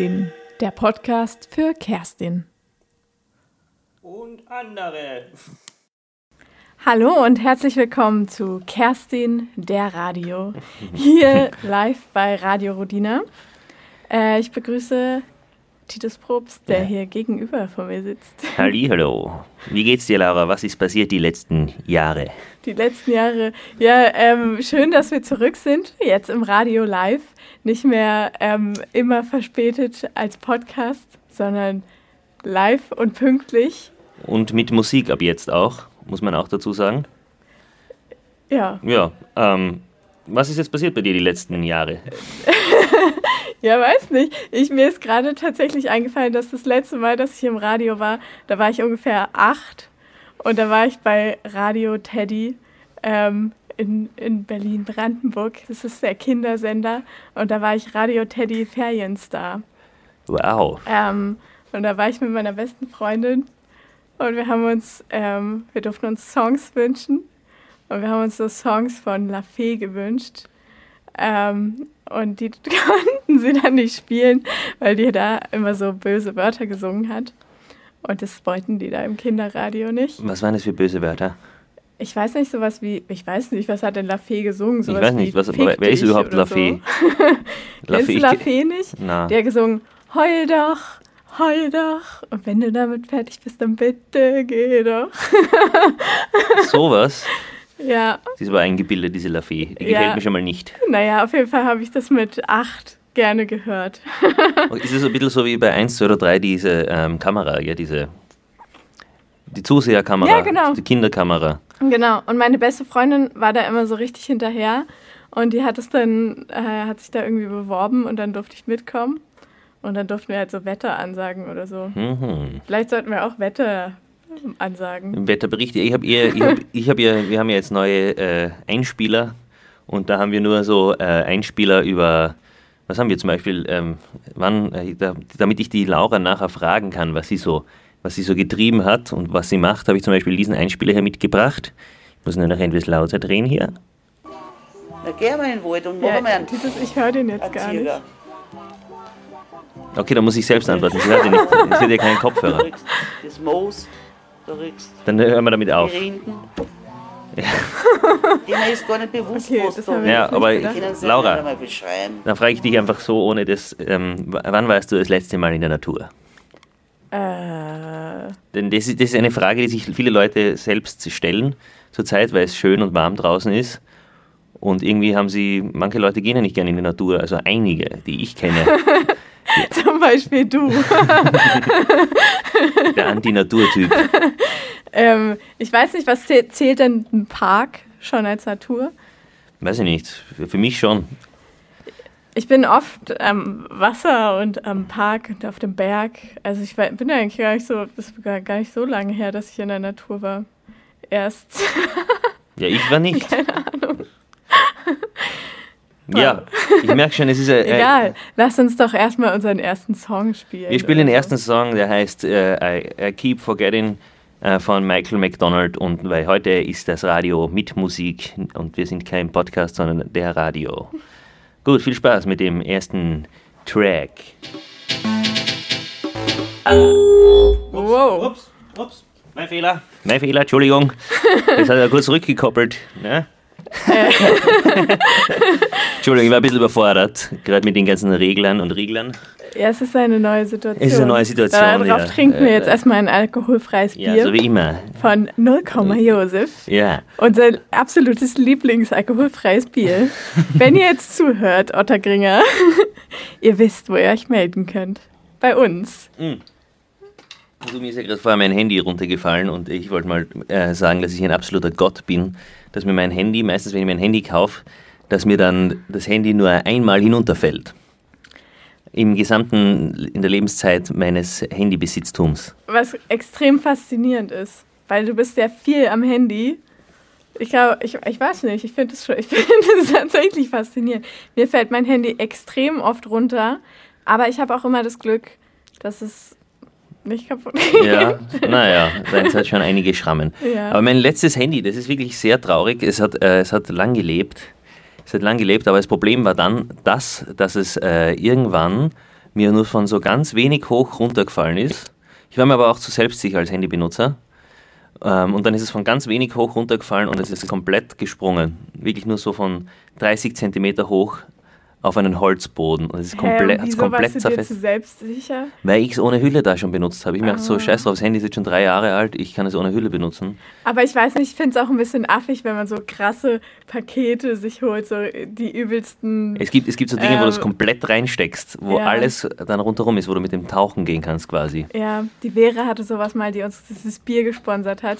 Kerstin, der Podcast für Kerstin. Und andere. Hallo und herzlich willkommen zu Kerstin, der Radio. Hier live bei Radio Rodina. Äh, ich begrüße Titus Probst, der Ja. hier gegenüber von mir sitzt. Hallo. Wie geht's dir, Laura? Was ist passiert die letzten Jahre? Die letzten Jahre. Ja, ähm, schön, dass wir zurück sind, jetzt im Radio live. Nicht mehr ähm, immer verspätet als Podcast, sondern live und pünktlich. Und mit Musik ab jetzt auch, muss man auch dazu sagen. Ja, Ja, ähm, was ist jetzt passiert bei dir die letzten Jahre? ja, weiß nicht. Ich, mir ist gerade tatsächlich eingefallen, dass das letzte Mal, dass ich im Radio war, da war ich ungefähr acht und da war ich bei Radio Teddy ähm, in, in Berlin-Brandenburg. Das ist der Kindersender und da war ich Radio Teddy Ferienstar. Wow. Ähm, und da war ich mit meiner besten Freundin und wir haben uns, ähm, wir durften uns Songs wünschen und wir haben uns so Songs von La Fee gewünscht. Ähm, und die konnten sie dann nicht spielen, weil die da immer so böse Wörter gesungen hat. Und das wollten die da im Kinderradio nicht. Was waren das für böse Wörter? Ich weiß nicht, sowas wie, ich weiß nicht, was hat denn La Fee gesungen? Sowas weiß nicht, wie was- wer ist überhaupt oder La Fee? So. Kennst du ich- La Fee nicht? Na. Der hat gesungen, heul doch, heul doch. Und wenn du damit fertig bist, dann bitte geh doch. Sowas. Ja, ist aber eingebildet, diese Lafay. Die Ja. gefällt mir schon mal nicht. naja, auf jeden Fall habe ich das mit acht gerne gehört. Ist es ein bisschen so wie bei 1, 2 oder 3 diese ähm, Kamera, ja, diese. Die Zuseherkamera, Ja, genau. die Kinderkamera. Genau. Und meine beste Freundin war da immer so richtig hinterher. Und die hat es dann, äh, hat sich da irgendwie beworben und dann durfte ich mitkommen. Und dann durften wir halt so Wetteransagen oder so. Mhm. Vielleicht sollten wir auch Wetteransagen. Im Wetterbericht. Ich habe ihr, ich hab, ich hab ja, wir haben ja jetzt neue äh, Einspieler und da haben wir nur so äh, Einspieler über, was haben wir zum Beispiel, ähm, wann, äh, da, damit ich die Laura nachher fragen kann, was sie so, was sie so getrieben hat und was sie macht, habe ich zum Beispiel diesen Einspieler hier mitgebracht. Ich muss nur noch etwas lauter drehen hier. Na, geh mal in den Wald und mach Ja, mal einen, Titus, ich höre den jetzt gar nicht. Okay, dann muss ich selbst antworten. Sie nicht, hat ja keinen Kopfhörer. das Moos, riechst Dann hören wir damit auf. die Rinden. Denen ist gar nicht bewusst, Okay, was da Ja, aber Sie Laura. Dann frage ich dich einfach so, ohne das, ähm, wann warst du das letzte Mal in der Natur? Äh, Denn das ist, das ist eine Frage, die sich viele Leute selbst stellen zurzeit, weil es schön und warm draußen ist. Und irgendwie haben sie, manche Leute gehen ja nicht gerne in die Natur, also einige, die ich kenne, zum Beispiel du. der Anti-Natur-Typ. ähm, ich weiß nicht, was zäh- zählt denn ein Park schon als Natur? Weiß ich nicht, für, mich schon. Ich bin oft am Wasser und am Park und auf dem Berg. Also ich bin eigentlich gar nicht so, das ist gar gar nicht so lange her, dass ich in der Natur war. Erst. Ja, ich war nicht. Keine Ahnung. Ja, ich merke schon, es ist ein, Egal, lass uns doch erstmal unseren ersten Song spielen. Wir spielen den so. ersten Song, der heißt äh, I, I Keep Forgetting äh, von Michael McDonald und weil heute ist das Radio mit Musik und wir sind kein Podcast, sondern der Radio. Gut, viel Spaß mit dem ersten Track. Wow. Ups, ups, mein Fehler. Mein Fehler, Entschuldigung. Das hat er kurz rückgekoppelt. Ne? Entschuldigung, ich war ein bisschen überfordert, gerade mit den ganzen Reglern und Reglern. Ja, es ist eine neue Situation. Es ist eine neue Situation, Darauf ja. trinken wir Äh, jetzt erstmal ein alkoholfreies Ja, Bier so wie immer. von 0, Josef. Ja. Unser absolutes Lieblings-alkoholfreies Bier. Wenn ihr jetzt zuhört, Ottergringer, ihr wisst, wo ihr euch melden könnt. Bei uns. Also mir ist ja gerade vorher mein Handy runtergefallen und ich wollte mal äh, sagen, dass ich ein absoluter Gott bin, dass mir mein Handy, meistens wenn ich mein Handy kaufe, dass mir dann das Handy nur einmal hinunterfällt. Im gesamten, in der Lebenszeit meines Handybesitztums. Was extrem faszinierend ist, weil du bist ja viel am Handy. Ich glaube, ich, ich weiß nicht, ich finde es es tatsächlich faszinierend. Mir fällt mein Handy extrem oft runter, aber ich habe auch immer das Glück, dass es nicht kaputt geht. Ja, naja, deins hat schon einige Schrammen. Ja. Aber mein letztes Handy, das ist wirklich sehr traurig. Es hat, äh, es hat lang gelebt. Es hat lang gelebt, aber das Problem war dann das, dass es äh, irgendwann mir nur von so ganz wenig hoch runtergefallen ist. Ich war mir aber auch zu selbstsicher als Handybenutzer. Ähm, und dann ist es von ganz wenig hoch runtergefallen und es ist komplett gesprungen. Wirklich nur so von 30 Zentimeter hoch auf einen Holzboden. Und es ist hat's wieso komplett warst du dir zerfetzt. zu selbstsicher? Weil ich es ohne Hülle da schon benutzt habe. Ich dachte so, Ah. scheiß drauf, das Handy ist jetzt schon drei Jahre alt, ich kann es ohne Hülle benutzen. Aber ich weiß nicht, ich finde es auch ein bisschen affig, wenn man so krasse Pakete sich holt, so die übelsten. Es gibt, es gibt so Dinge, wo du es Ähm, komplett reinsteckst, wo ja. alles dann rundherum ist, wo du mit dem Tauchen gehen kannst quasi. Ja, die Vera hatte sowas mal, die uns dieses Bier gesponsert hat.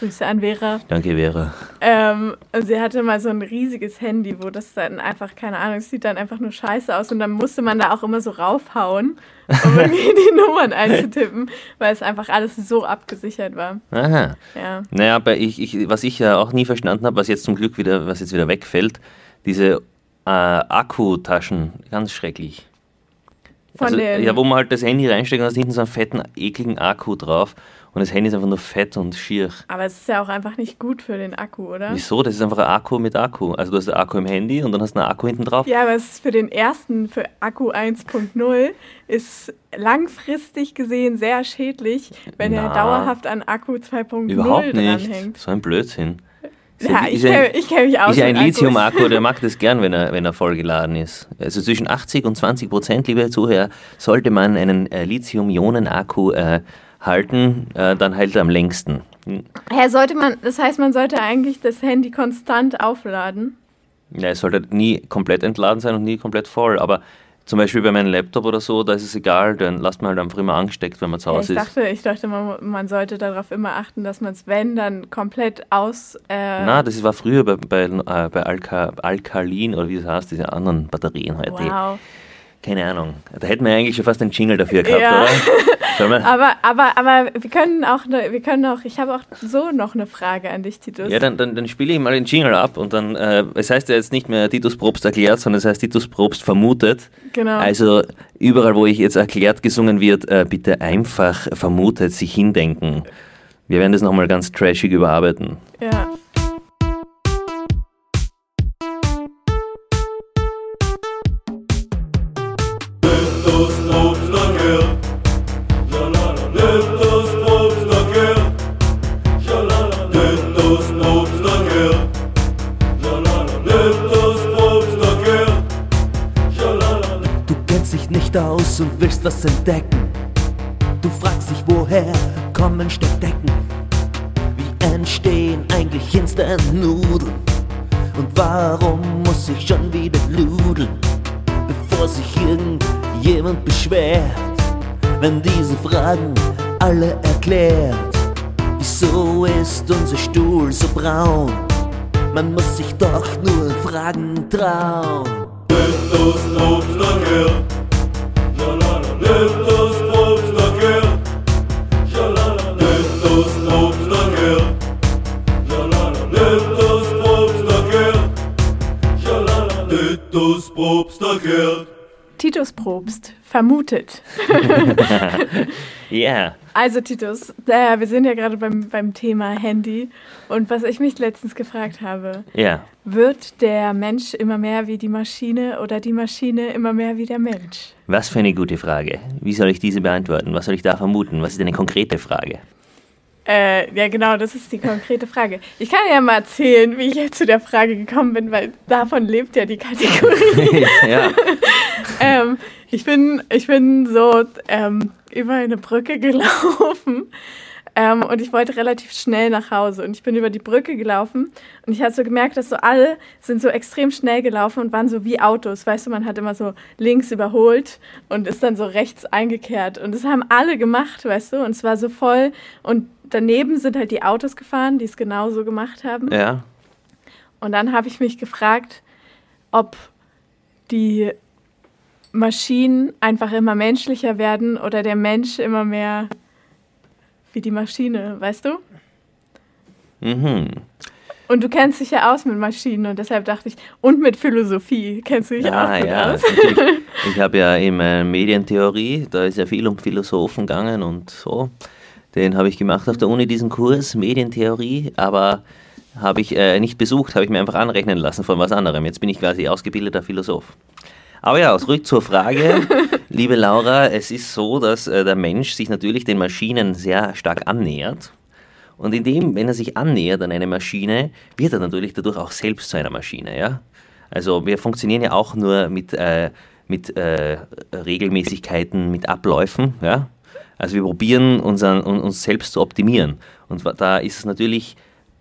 Grüße an Vera. Danke, Vera. Ähm, sie hatte mal so ein riesiges Handy, wo das dann einfach, keine Ahnung, es sieht dann einfach nur scheiße aus. Und dann musste man da auch immer so raufhauen, um irgendwie die Nummern einzutippen, weil es einfach alles so abgesichert war. Aha. Ja. Naja, aber ich, ich, was ich ja auch nie verstanden habe, was jetzt zum Glück wieder, was jetzt wieder wegfällt, diese äh, Akkutaschen, ganz schrecklich. Also, ja, wo man halt das Handy reinsteckt und da ist hinten so einen fetten, ekligen Akku drauf und das Handy ist einfach nur fett und schier. aber es ist ja auch einfach nicht gut für den Akku, oder? Wieso? Das ist einfach ein Akku mit Akku. Also du hast einen Akku im Handy und dann hast du einen Akku hinten drauf. Ja, aber es ist für den ersten, für Akku 1.0, ist langfristig gesehen sehr schädlich, wenn er Na. dauerhaft an Akku 2.0 Überhaupt nicht. dranhängt. So ein Blödsinn. Ja, ich ja- kenne kenn mich aus. Ist ja ein. Lithium-Akku, der mag das gern, wenn er, wenn er vollgeladen ist. Also zwischen 80 und 20 Prozent, liebe Zuhörer, sollte man einen äh, Lithium-Ionen-Akku äh, halten, äh, dann hält er am längsten. Hm. Hä, sollte man, das heißt, man sollte eigentlich das Handy konstant aufladen. Ja, es sollte nie komplett entladen sein und nie komplett voll. Aber zum Beispiel bei meinem Laptop oder so, da ist es egal, dann lasst man halt einfach immer angesteckt, wenn man zu Hause ich ist. dachte, ich dachte man, man sollte darauf immer achten, dass man es, wenn, dann komplett aus. Äh, Na, das war früher bei, bei, äh, bei Alka, Alkalin oder wie das heißt, diese anderen Batterien heute. wow. Keine Ahnung. Da hätten wir eigentlich schon fast einen Jingle dafür gehabt, Ja. oder? Aber, aber, aber wir können auch, ne, wir können auch, ich habe auch so noch eine Frage an dich, Titus. Ja, dann, dann, dann spiele ich mal den Jingle ab und dann, äh, es heißt ja jetzt nicht mehr Titus Probst erklärt, sondern es heißt Titus Probst vermutet. genau. Also überall, wo ich jetzt erklärt gesungen wird, äh, bitte einfach vermutet sich hindenken. Wir werden das nochmal ganz trashig überarbeiten. ja. Aus und willst was entdecken. Du fragst dich, woher kommen Steckdecken? Wie entstehen eigentlich Instant-Nudeln? Und warum muss ich schon wieder ludeln, bevor sich irgendjemand beschwert? Wenn diese Fragen alle erklärt, wieso ist unser Stuhl so braun? Man muss sich doch nur Fragen trauen. Probst erklärt. Schalala. Titus Probst erklärt. Schalala. Titus Probst vermutet. Ja. Also Titus, äh, wir sind ja gerade beim, beim Thema Handy und was ich mich letztens gefragt habe, Ja. wird der Mensch immer mehr wie die Maschine oder die Maschine immer mehr wie der Mensch? Was für eine gute Frage. Wie soll ich diese beantworten? Was soll ich da vermuten? Was ist eine konkrete Frage? Äh, ja genau, das ist die konkrete Frage. Ich kann ja mal erzählen, wie ich jetzt zu der Frage gekommen bin, weil davon lebt ja die Kategorie. ja. ähm, ich, bin, ich bin so ähm, über eine Brücke gelaufen ähm, und ich wollte relativ schnell nach Hause und ich bin über die Brücke gelaufen und ich habe so gemerkt, dass so alle sind so extrem schnell gelaufen und waren so wie Autos. Weißt du, man hat immer so links überholt und ist dann so rechts eingekehrt und das haben alle gemacht, weißt du, und es war so voll und daneben sind halt die Autos gefahren, die es genauso gemacht haben. Ja. Und dann habe ich mich gefragt, ob die Maschinen einfach immer menschlicher werden oder der Mensch immer mehr wie die Maschine, weißt du? Mhm. Und du kennst dich ja aus mit Maschinen und deshalb dachte ich, und mit Philosophie kennst du dich auch Ja, gut ja, aus. Ich habe ja eben Medientheorie, da ist ja viel um Philosophen gegangen und so. Den habe ich gemacht auf der Uni, diesen Kurs, Medientheorie, aber habe ich äh, nicht besucht, habe ich mir einfach anrechnen lassen von was anderem. Jetzt bin ich quasi ausgebildeter Philosoph. Aber ja, zurück zur Frage. Liebe Laura, es ist so, dass äh, der Mensch sich natürlich den Maschinen sehr stark annähert. Und indem, wenn er sich annähert an eine Maschine, wird er natürlich dadurch auch selbst zu einer Maschine. Ja? Also wir funktionieren ja auch nur mit, äh, mit äh, Regelmäßigkeiten, mit Abläufen. Ja? Also wir probieren unseren, un- uns selbst zu optimieren. Und da ist es natürlich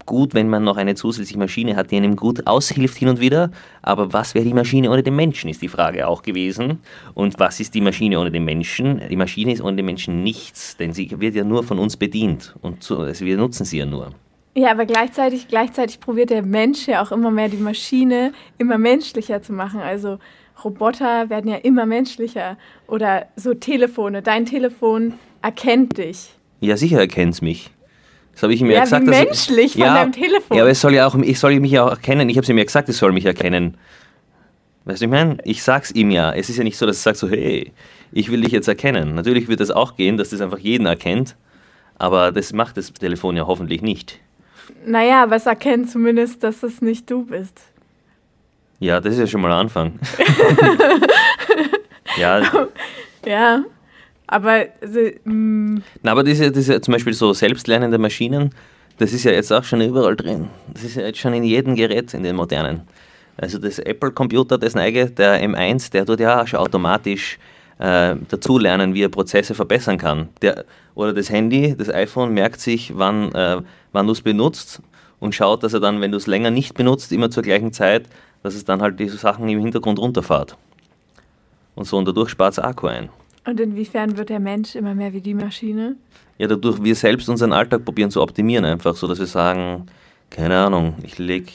gut, wenn man noch eine zusätzliche Maschine hat, die einem gut aushilft hin und wieder. Aber was wäre die Maschine ohne den Menschen, ist die Frage auch gewesen. Und was ist die Maschine ohne den Menschen? Die Maschine ist ohne den Menschen nichts, denn sie wird ja nur von uns bedient. Und so, also wir nutzen sie ja nur. Ja, aber gleichzeitig, gleichzeitig probiert der Mensch ja auch immer mehr die Maschine immer menschlicher zu machen. Also Roboter werden ja immer menschlicher. Oder so Telefone. Dein Telefon erkennt dich. Ja, sicher erkennt es mich. Das habe ich ihm ja, Ja, wie gesagt. dass- menschlich von deinem Telefon. Ja, aber es soll ja auch, ich soll mich ja auch erkennen. Ich habe es ihm ja gesagt, es soll mich erkennen. Weißt du, ich meine? Ich sag's ihm ja. Es ist ja nicht so, dass es sagt so, hey, ich will dich jetzt erkennen. Natürlich wird es auch gehen, dass das einfach jeden erkennt. Aber das macht das Telefon ja hoffentlich nicht. Naja, aber es erkennt zumindest, dass es nicht du bist. Ja, das ist ja schon mal ein Anfang. ja, Ja, aber so, mm, Na, aber ist ja zum Beispiel so selbstlernende Maschinen, das ist ja jetzt auch schon überall drin. Das ist ja jetzt schon in jedem Gerät, in den modernen. Also das Apple-Computer, das neige, der M1, der tut ja auch schon automatisch äh, dazulernen, wie er Prozesse verbessern kann. Der, oder das Handy, das iPhone merkt sich, wann, äh, wann du es benutzt und schaut, dass er dann, wenn du es länger nicht benutzt, immer zur gleichen Zeit, dass es dann halt diese Sachen im Hintergrund runterfährt. Und so, und dadurch spart es Akku ein. Und inwiefern wird der Mensch immer mehr wie die Maschine? Ja, dadurch wir selbst unseren Alltag probieren zu optimieren, einfach so, dass wir sagen, keine Ahnung, ich lege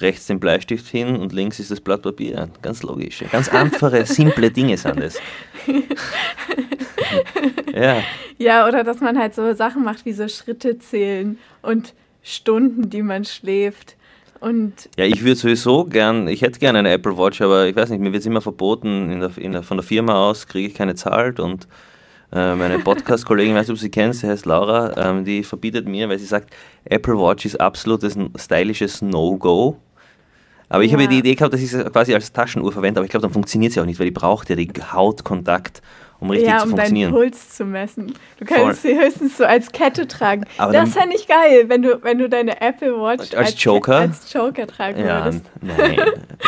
rechts den Bleistift hin und links ist das Blatt Papier. Ganz logisch. Ganz einfache, simple Dinge sind es. ja, Ja, oder dass man halt so Sachen macht wie so Schritte zählen und Stunden, die man schläft. Und ja, ich würde sowieso gern, ich hätte gerne eine Apple Watch, aber ich weiß nicht, mir wird es immer verboten, in der, in der, von der Firma aus kriege ich keine zahlt und äh, meine Podcast-Kollegin, weiß nicht, ob sie kennst, sie heißt Laura, ähm, die verbietet mir, weil sie sagt, Apple Watch ist absolutes stylisches No-Go. Aber ich habe Ja. die Idee gehabt, dass ich sie quasi als Taschenuhr verwende, aber ich glaube, dann funktioniert sie auch nicht, weil die braucht ja die Hautkontakt, um richtig ja, zu um deinen funktionieren. Puls zu messen. Du kannst sie höchstens so als Kette tragen. Aber das fände ich geil, wenn du, wenn du deine Apple Watch Als Joker? als Joker tragen Ja, würdest. nein.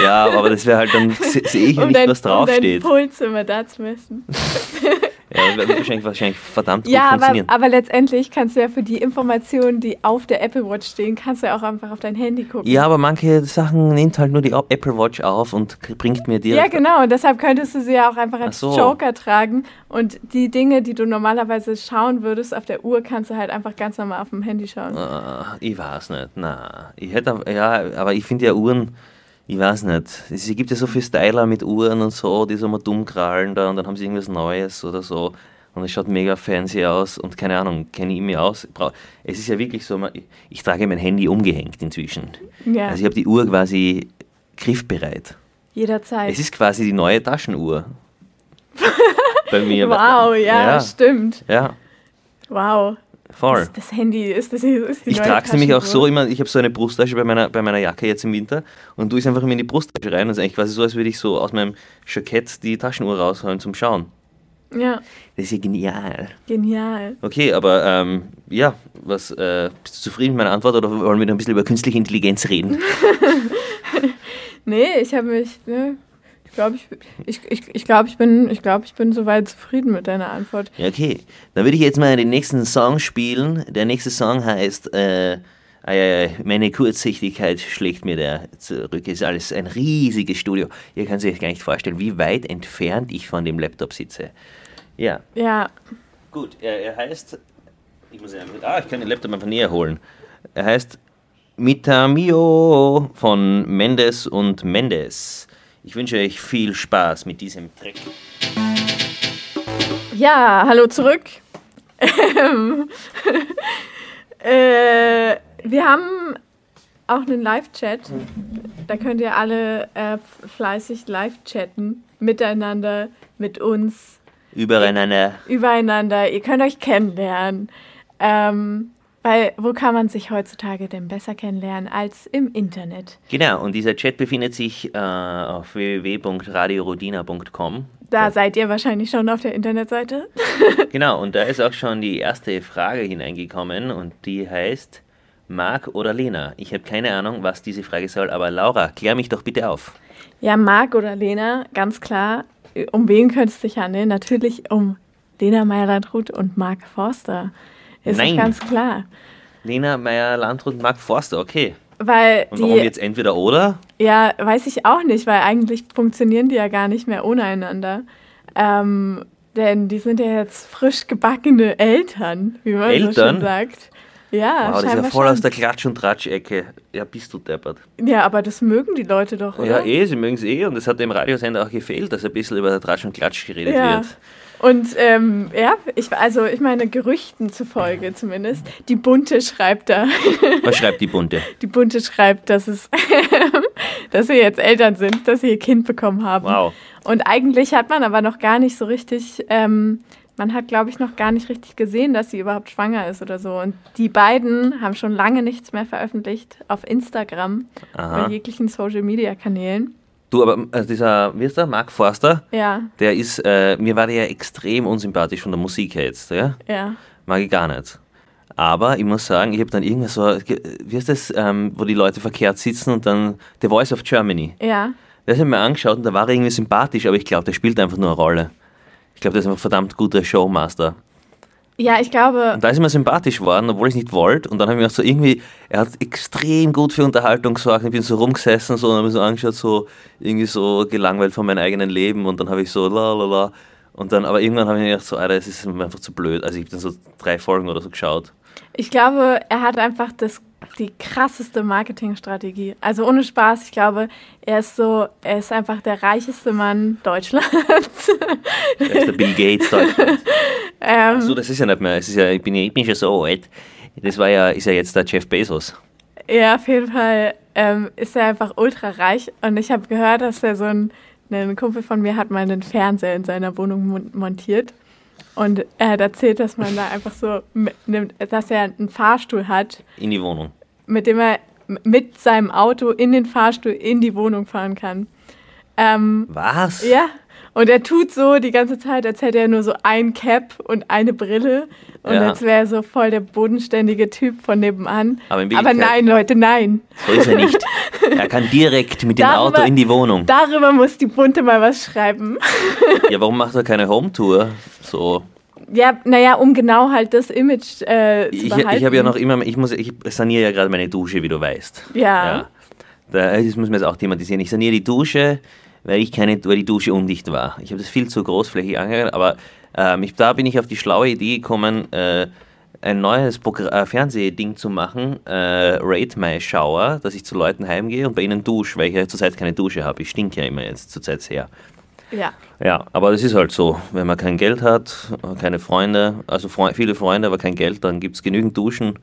Ja, aber das wäre halt, dann se- sehe ich ja Um, nicht, dein, was um deinen draufsteht. Puls immer da zu messen. Ja, wird wahrscheinlich, wahrscheinlich verdammt gut Ja, aber, funktionieren. aber letztendlich kannst du ja für die Informationen, die auf der Apple Watch stehen, kannst du ja auch einfach auf dein Handy gucken. Ja, aber manche Sachen nimmt halt nur die Apple Watch auf und bringt mir Ja, direkt. genau. Und deshalb könntest du sie ja auch einfach als so. Joker tragen. Und die Dinge, die du normalerweise schauen würdest auf der Uhr, kannst du halt einfach ganz normal auf dem Handy schauen. Ah, ich weiß nicht. Na, ich hätte, ja, aber ich finde ja Uhren, ich weiß nicht. Es gibt ja so viele Styler mit Uhren und so, die so mal dumm krallen da und dann haben sie irgendwas Neues oder so. Und es schaut mega fancy aus und keine Ahnung, kenne ich mich aus. Es ist ja wirklich so, ich, ich trage mein Handy umgehängt inzwischen. Ja, Also ich habe die Uhr quasi griffbereit. jederzeit. Es ist quasi die neue Taschenuhr. Bei mir. wow, ja, ja. stimmt. Ja, Wow. Voll. Das, das Handy ist, das ist die Ich trage es nämlich auch so immer, ich habe so eine Brusttasche bei meiner, bei meiner Jacke jetzt im Winter und tue es einfach immer in die Brusttasche rein. Das ist eigentlich quasi so, als würde ich so aus meinem Jackett die Taschenuhr rausholen zum Schauen. Ja, Das ist ja genial. genial. Okay, aber ähm, ja, was, äh, bist du zufrieden mit meiner Antwort oder wollen wir noch ein bisschen über künstliche Intelligenz reden? Nee, ich habe mich, ne, ich glaube, ich, ich, ich, ich, glaub, ich, bin, ich, glaub, ich bin soweit zufrieden mit deiner Antwort. Ja, okay. Dann würde ich jetzt mal den nächsten Song spielen. Der nächste Song heißt äh, ei, ei, ei, Meine Kurzsichtigkeit schlägt mir da zurück. Ist alles ein riesiges Studio. Ihr könnt sich gar nicht vorstellen, wie weit entfernt ich von dem Laptop sitze. Ja, Ja, gut. Er, er heißt. Ich muss ihn einfach, ah, ich kann den Laptop einfach näher holen. Er heißt Mitamio von Mendes und Mendes. Ich wünsche euch viel Spaß mit diesem Track. ja, hallo zurück. Ähm, äh, wir haben auch einen Live-Chat. Da könnt ihr alle äh, fleißig live chatten, miteinander, mit uns. Übereinander. übereinander. Ihr könnt euch kennenlernen. Ähm, Weil wo kann man sich heutzutage denn besser kennenlernen als im Internet? Genau, und dieser Chat befindet sich äh, auf www.radiorodina.com. Da seid ihr wahrscheinlich schon auf der Internetseite. Genau, und da ist auch schon die erste Frage hineingekommen und die heißt Marc oder Lena? Ich habe keine Ahnung, was diese Frage soll, aber Laura, klär mich doch bitte auf. Ja, Marc oder Lena, ganz klar. Um wen könnte es sich handeln? Natürlich um Lena Meyer-Landrut und Marc Forster. Ist Nein. ganz klar. Lena Meyer-Landrut und Marc Forster, okay. Weil Und warum die, jetzt entweder oder? ja, weiß ich auch nicht, weil eigentlich funktionieren die ja gar nicht mehr ohne einander. Ähm, denn die sind ja jetzt frisch gebackene Eltern, wie man so Eltern? schön sagt. Ja, Wow, das ist ja voll schon. aus der Klatsch- und Tratsch-Ecke. Ja, bist du deppert. Ja, aber das mögen die Leute doch, oder? Ja, eh, sie mögen es eh und es hat dem Radiosender auch gefehlt, dass ein bisschen über Tratsch und Klatsch geredet Ja. wird. Und ähm, ja, ich, also ich meine Gerüchten zufolge zumindest. Die Bunte schreibt da, Was schreibt die Bunte? die Bunte schreibt, dass es, dass sie jetzt Eltern sind, dass sie ihr Kind bekommen haben. Wow. Und eigentlich hat man aber noch gar nicht so richtig, ähm, man hat glaube ich noch gar nicht richtig gesehen, dass sie überhaupt schwanger ist oder so. Und die beiden haben schon lange nichts mehr veröffentlicht auf Instagram Aha. oder jeglichen Social Media Kanälen. Du, aber äh, dieser, wie ist der, Marc Forster, Ja, der ist, äh, mir war der ja extrem unsympathisch von der Musik her jetzt, ja? ja. Mag ich gar nicht. Aber ich muss sagen, ich habe dann irgendwas so, wie heißt das, ähm, wo die Leute verkehrt sitzen und dann The Voice of Germany. Ja, Das habe ich mir angeschaut und da war er irgendwie sympathisch, aber ich glaube, der spielt einfach nur eine Rolle. Ich glaube, der ist einfach ein verdammt guter Showmaster. Ja, ich glaube, Und da ist er mir sympathisch geworden, obwohl ich es nicht wollte. Und dann habe ich mir gedacht, so irgendwie, er hat extrem gut für Unterhaltung gesorgt. Ich bin so rumgesessen so, und habe mir so angeschaut, so irgendwie so gelangweilt von meinem eigenen Leben. Und dann habe ich so la la la. Und dann, aber irgendwann habe ich mir gedacht, so, Alter, das ist mir einfach zu blöd. Also ich habe dann so drei Folgen oder so geschaut. Ich glaube, er hat einfach das, die krasseste Marketingstrategie. Also ohne Spaß, ich glaube, er ist so, er ist einfach der reicheste Mann Deutschlands. Der ist der Bill Gates Deutschlands. ähm, So, das ist ja nicht mehr. Es ist ja, ich, bin, ja- ich bin schon so alt. Das war ja, ist ja jetzt der Jeff Bezos. ja, auf jeden Fall ähm, ist er einfach ultra reich. Und ich habe gehört, dass er so ein, ein Kumpel von mir hat mal einen Fernseher in seiner Wohnung mon- montiert. Und er hat erzählt, dass man da einfach so, nimmt, dass er einen Fahrstuhl hat, In die Wohnung. mit dem er mit seinem Auto in den Fahrstuhl in die Wohnung fahren kann. Ähm, Was? ja, und er tut so die ganze Zeit, als hätte er nur so ein Cap und eine Brille und Ja. als wäre er so voll der bodenständige Typ von nebenan. Aber Aber nein, Leute, nein. So ist er nicht. Er kann direkt mit dem Darüber- Auto in die Wohnung. Darüber muss die Bunte mal was schreiben. Ja, warum macht er keine Home-Tour? So. Ja, naja, um genau halt das Image äh, zu Ich, behalten. ich habe ja noch immer, ich muss, ich saniere ja gerade meine Dusche, wie du weißt. Ja. Da, das muss man jetzt auch thematisieren. Ich saniere die Dusche, weil ich keine, weil die Dusche undicht war. Ich habe das viel zu großflächig angehört, aber ähm, ich, da bin ich auf die schlaue Idee gekommen, äh, ein neues Progr äh, Fernsehding zu machen, äh, Rate My Shower, dass ich zu Leuten heimgehe und bei ihnen dusche, weil ich ja zurzeit keine Dusche habe. Ich stinke ja immer jetzt zurzeit sehr. Ja. Ja, aber das ist halt so. Wenn man kein Geld hat, keine Freunde, also Freu viele Freunde, aber kein Geld, dann gibt es genügend Duschen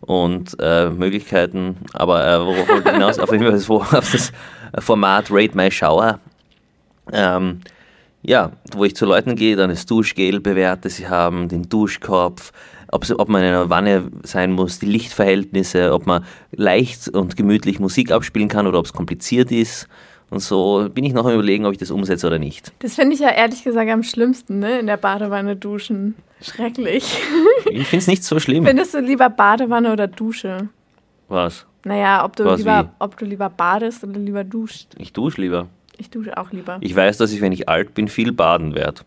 und äh, Möglichkeiten. Aber äh, worauf wollte ich hinaus? auf, jeden Fall das, auf das Format Rate My Shower. Ähm, ja, wo ich zu Leuten gehe, dann das Duschgel bewerte sie haben, den Duschkopf, ob, ob man in einer Wanne sein muss, die Lichtverhältnisse, ob man leicht und gemütlich Musik abspielen kann oder ob es kompliziert ist. Und so bin ich noch am überlegen, ob ich das umsetze oder nicht. Das finde ich ja ehrlich gesagt am schlimmsten, ne? In der Badewanne duschen. Schrecklich. Ich finde es nicht so schlimm. Findest du lieber Badewanne oder Dusche? Was? Naja, ob du, Was, lieber, wie? ob du lieber badest oder lieber duscht. Ich dusche lieber. Ich dusche auch lieber. Ich weiß, dass ich, wenn ich alt bin, viel baden werde.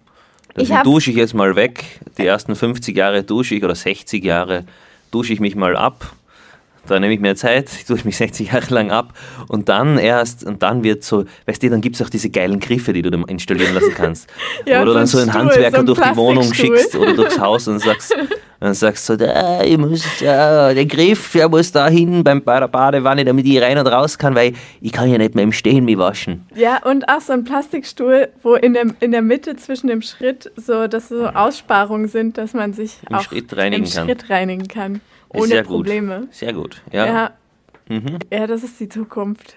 Ich Deswegen hab- dusche ich jetzt mal weg. Die ersten 50 Jahre dusche ich oder 60 Jahre dusche ich mich mal ab. Da nehme ich mir Zeit, ich dusche mich 60 Jahre lang ab und dann erst, und dann wird so, weißt du, dann gibt es auch diese geilen Griffe, die du dann installieren lassen kannst. Ja, wo du so dann so einen Stuhl, Handwerker so ein durch die Wohnung schickst oder durchs Haus und sagst, dann sagst so, da, ich muss, äh, der Griff, der muss da hin beim, Badewanne, damit ich rein und raus kann, weil ich kann ja nicht mehr im Stehen mich waschen. Ja, und auch so ein Plastikstuhl, wo in der, in der Mitte zwischen dem Schritt so, dass so Aussparungen sind, dass man sich Im auch Schritt reinigen im kann. Schritt reinigen kann. Ohne sehr gut. Probleme. Sehr gut, Ja. ja. Ja. das ist die Zukunft.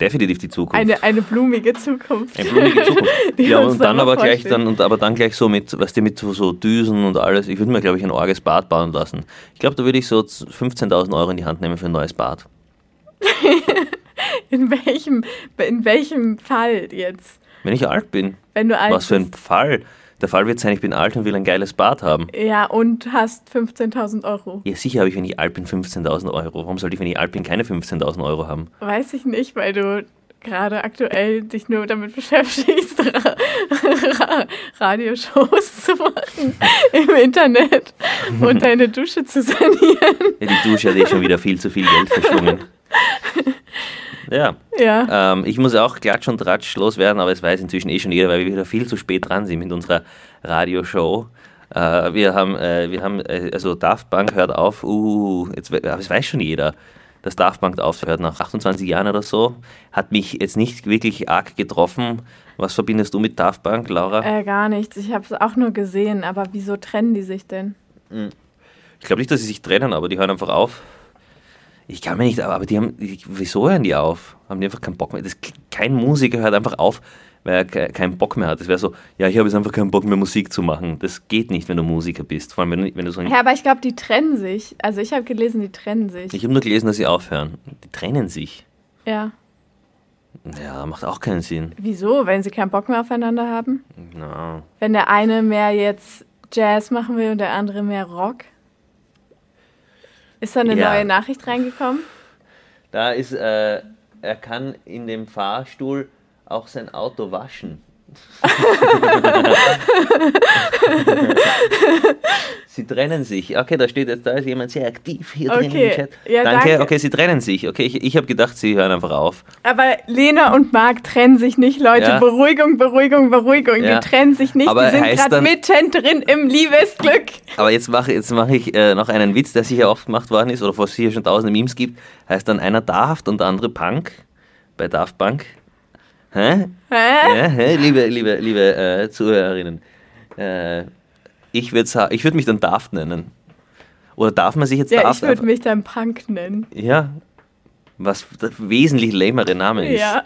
definitiv die Zukunft. Eine, eine blumige Zukunft. Eine blumige Zukunft. ja, und dann da aber gleich dann, und aber dann gleich so mit, was die mit so, so Düsen und alles. Ich würde mir, glaube ich, ein orges Bad bauen lassen. Ich glaube, da würde ich so 15.000 Euro in die Hand nehmen für ein neues Bad. In welchem, in welchem Fall jetzt? Wenn ich alt bin. Wenn du alt Was für ein bist. Fall. Der Fall wird sein, ich bin alt und will ein geiles Bad haben. Ja, und hast 15.000 Euro. Ja, sicher habe ich, wenn ich alt bin, 15.000 Euro. Warum sollte ich, wenn ich alt bin, keine 15.000 Euro haben? Weiß ich nicht, weil du gerade aktuell dich nur damit beschäftigst, Ra Ra Radioshows zu machen im Internet und deine Dusche zu sanieren. Ja, die Dusche hat eh schon wieder viel zu viel Geld verschlungen. Ja, Ja. ähm, ich muss auch klatsch und tratsch loswerden, aber es weiß inzwischen eh schon jeder, weil wir wieder viel zu spät dran sind mit unserer Radioshow. Äh, wir haben, äh, wir haben, äh, also Daft Punk hört auf, uh, jetzt, aber es weiß schon jeder, dass Daft Punk aufhört nach 28 Jahren oder so. Hat mich jetzt nicht wirklich arg getroffen. Was verbindest du mit Daft Punk, Laura? Äh, gar nichts. Ich habe es auch nur gesehen, aber wieso trennen die sich denn? Ich glaube nicht, dass sie sich trennen, aber die hören einfach auf. Ich kann mir nicht, aber die haben, wieso hören die auf? Haben die einfach keinen Bock mehr? Das, kein Musiker hört einfach auf, weil er ke- keinen Bock mehr hat. Das wäre so, ja, ich habe jetzt einfach keinen Bock mehr Musik zu machen. Das geht nicht, wenn du Musiker bist. Vor allem, wenn du, wenn du so ein, Ja, aber ich glaube, die trennen sich. Also ich habe gelesen, die trennen sich. Ich habe nur gelesen, dass sie aufhören. Die trennen sich. Ja. Ja, macht auch keinen Sinn. Wieso? Wenn sie keinen Bock mehr aufeinander haben? Na, Wenn der eine mehr jetzt Jazz machen will und der andere mehr Rock? Ist da eine Ja. neue Nachricht reingekommen? Da ist, äh, er kann in dem Fahrstuhl auch sein Auto waschen. sie trennen sich. Okay, da steht jetzt, da ist jemand sehr aktiv hier drin Okay. im Chat. Ja, danke. danke. okay, sie trennen sich. Okay, ich, ich habe gedacht, sie hören einfach auf. Aber Lena und Marc trennen sich nicht, Leute. Ja. Beruhigung, Beruhigung, Beruhigung. Ja. Die trennen sich nicht. Aber die sind gerade dann- mittendrin im Liebesglück. Aber jetzt mache jetzt mach ich äh, noch einen Witz, der sicher oft gemacht worden ist oder vor es sicher schon tausende Memes gibt. Heißt dann einer Daft und der andere Punk bei Daft Punk. Hä? Hä? Ja, hä? liebe, liebe, liebe äh, Zuhörerinnen. Äh, ich würde ich würd mich dann Daft nennen. Oder darf man sich jetzt Ja, Daft ich würde mich dann Punk nennen. Ja. Was der wesentlich lämere Name ist. Ja.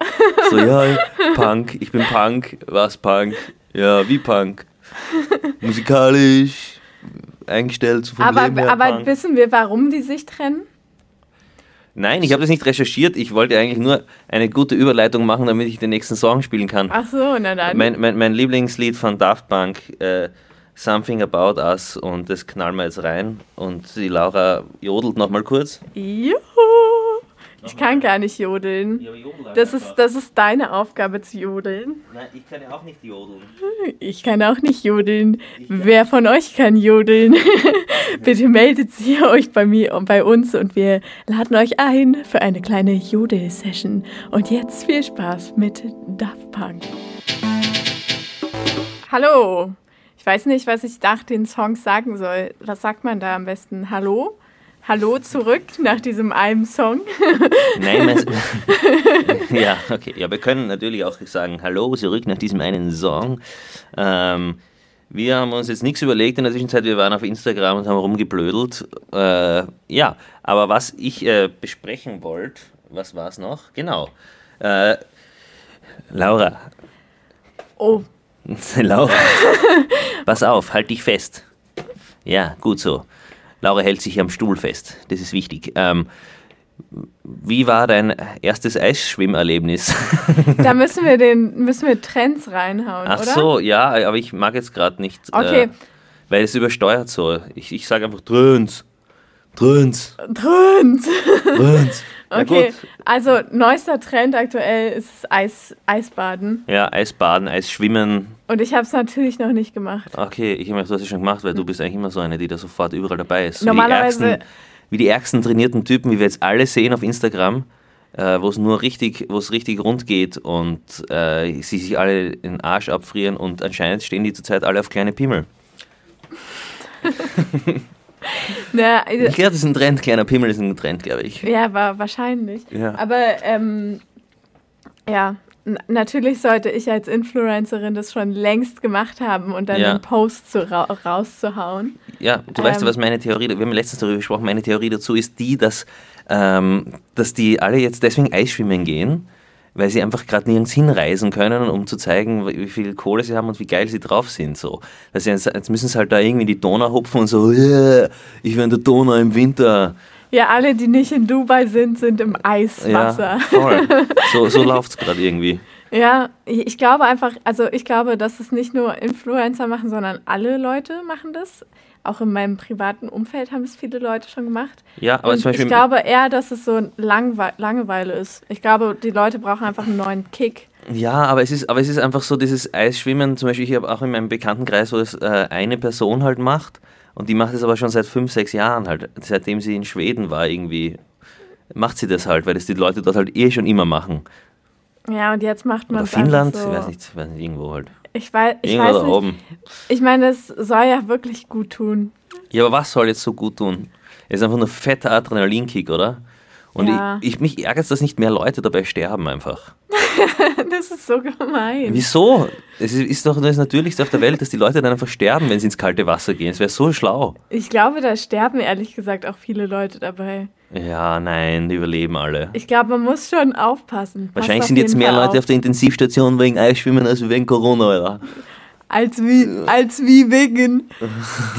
So, ja, Punk, ich bin Punk. Was Punk? Ja, wie Punk? Musikalisch, eingestellt vom Aber, Leben her aber Punk. wissen wir, warum die sich trennen? Nein, ich habe das nicht recherchiert. Ich wollte eigentlich nur eine gute Überleitung machen, damit ich den nächsten Song spielen kann. Ach so, na dann. Mein, mein, mein Lieblingslied von Daft Punk, äh, Something About Us, und das knallen wir jetzt rein. Und die Laura jodelt nochmal kurz. Juhu. Ich kann gar nicht jodeln. Das ist, das ist deine Aufgabe zu jodeln. Nein, ich kann ja auch nicht jodeln. Ich kann auch nicht jodeln. Wer von euch kann jodeln? Bitte meldet sie euch bei mir und bei uns und wir laden euch ein für eine kleine Jodel-Session. Und jetzt viel Spaß mit Daft Punk. Hallo. Ich weiß nicht, was ich nach den Songs sagen soll. Was sagt man da am besten? Hallo? Hallo zurück nach diesem einen Song. Nein, mein, ja, okay. Ja, wir können natürlich auch sagen, hallo, zurück nach diesem einen Song. Ähm, wir haben uns jetzt nichts überlegt in der Zwischenzeit, wir waren auf Instagram und haben rumgeblödelt. Äh, ja, aber was ich äh, besprechen wollte, was war es noch? Genau. Äh, Laura, Oh, Laura, pass auf, halt dich fest. Ja, gut so. Laura hält sich am Stuhl fest, das ist wichtig. Ähm, wie war dein erstes Eisschwimmerlebnis? da müssen wir den müssen wir Trends reinhauen, Ach oder? so, ja, aber ich mag jetzt gerade nicht. Okay. Äh, weil es übersteuert so. Ich, ich sage einfach Dröns. Dröns. Trends. Dröns. Okay, also neuester Trend aktuell ist Eis, Eisbaden. Ja, Eisbaden, Eisschwimmen. Und ich habe es natürlich noch nicht gemacht. Okay, ich habe hast es schon gemacht, weil du bist eigentlich immer so eine, die da sofort überall dabei ist. So Normalerweise- Wie die, ärgsten, wie die ärgsten trainierten Typen, wie wir jetzt alle sehen auf Instagram, äh, wo es nur richtig, wo es richtig rund geht und äh, sie sich alle den Arsch abfrieren und anscheinend stehen die zurzeit alle auf kleine Pimmel. Na, äh, Ich glaube, das ist ein Trend, kleiner Pimmel ist ein Trend, glaube ich. ja, war wahrscheinlich. Ja. Aber ähm, ja, natürlich sollte ich als Influencerin das schon längst gemacht haben und dann Ja. den Post zu ra rauszuhauen. Ja, du weißt ja, Ähm. was meine Theorie, wir haben letztens darüber gesprochen, meine Theorie dazu ist die, dass, ähm, dass die alle jetzt deswegen Eisschwimmen gehen, weil sie einfach gerade nirgends hinreisen können, um zu zeigen, wie viel Kohle sie haben und wie geil sie drauf sind. So. Sie jetzt, jetzt müssen sie halt da irgendwie in die Donau hupfen und so, yeah, ich will in der Donau im Winter. Ja, alle, die nicht in Dubai sind, sind im Eiswasser. Ja, voll. So, so läuft es gerade irgendwie. Ja, ich glaube einfach, also ich glaube, dass es nicht nur Influencer machen, sondern alle Leute machen das. Auch in meinem privaten Umfeld haben es viele Leute schon gemacht. Ja, aber Und zum Beispiel. ich glaube eher, dass es so Langwe Langeweile ist. Ich glaube, die Leute brauchen einfach einen neuen Kick. Ja, aber es ist, aber es ist einfach so dieses Eisschwimmen. Zum Beispiel, ich habe auch in meinem Bekanntenkreis, wo es äh, eine Person halt macht. Und die macht es aber schon seit fünf, sechs Jahren halt. Seitdem sie in Schweden war, irgendwie macht sie das halt, weil das die Leute dort halt eh schon immer machen. Ja, und jetzt macht man Finnland, so. ich weiß nicht, ich weiß nicht, irgendwo halt. Ich weiß, ich Irgendwo weiß da nicht. oben. Ich meine, es soll ja wirklich gut tun. Ja, aber was soll jetzt so gut tun? Es ist einfach nur fetter Adrenalinkick, oder? Und Ja. ich, ich, mich ärgert es, dass nicht mehr Leute dabei sterben einfach. Das ist so gemein. Wieso? Es ist, doch das Natürlichste auf der Welt, dass die Leute dann einfach sterben, wenn sie ins kalte Wasser gehen. Es wäre so schlau. Ich glaube, da sterben ehrlich gesagt auch viele Leute dabei. Ja, nein, die überleben alle. Ich glaube, man muss schon aufpassen. Passt Wahrscheinlich auf sind jetzt mehr Fall Leute auf der Intensivstation wegen Eisschwimmen als wegen Corona, Alter. Als wie, als wie wegen.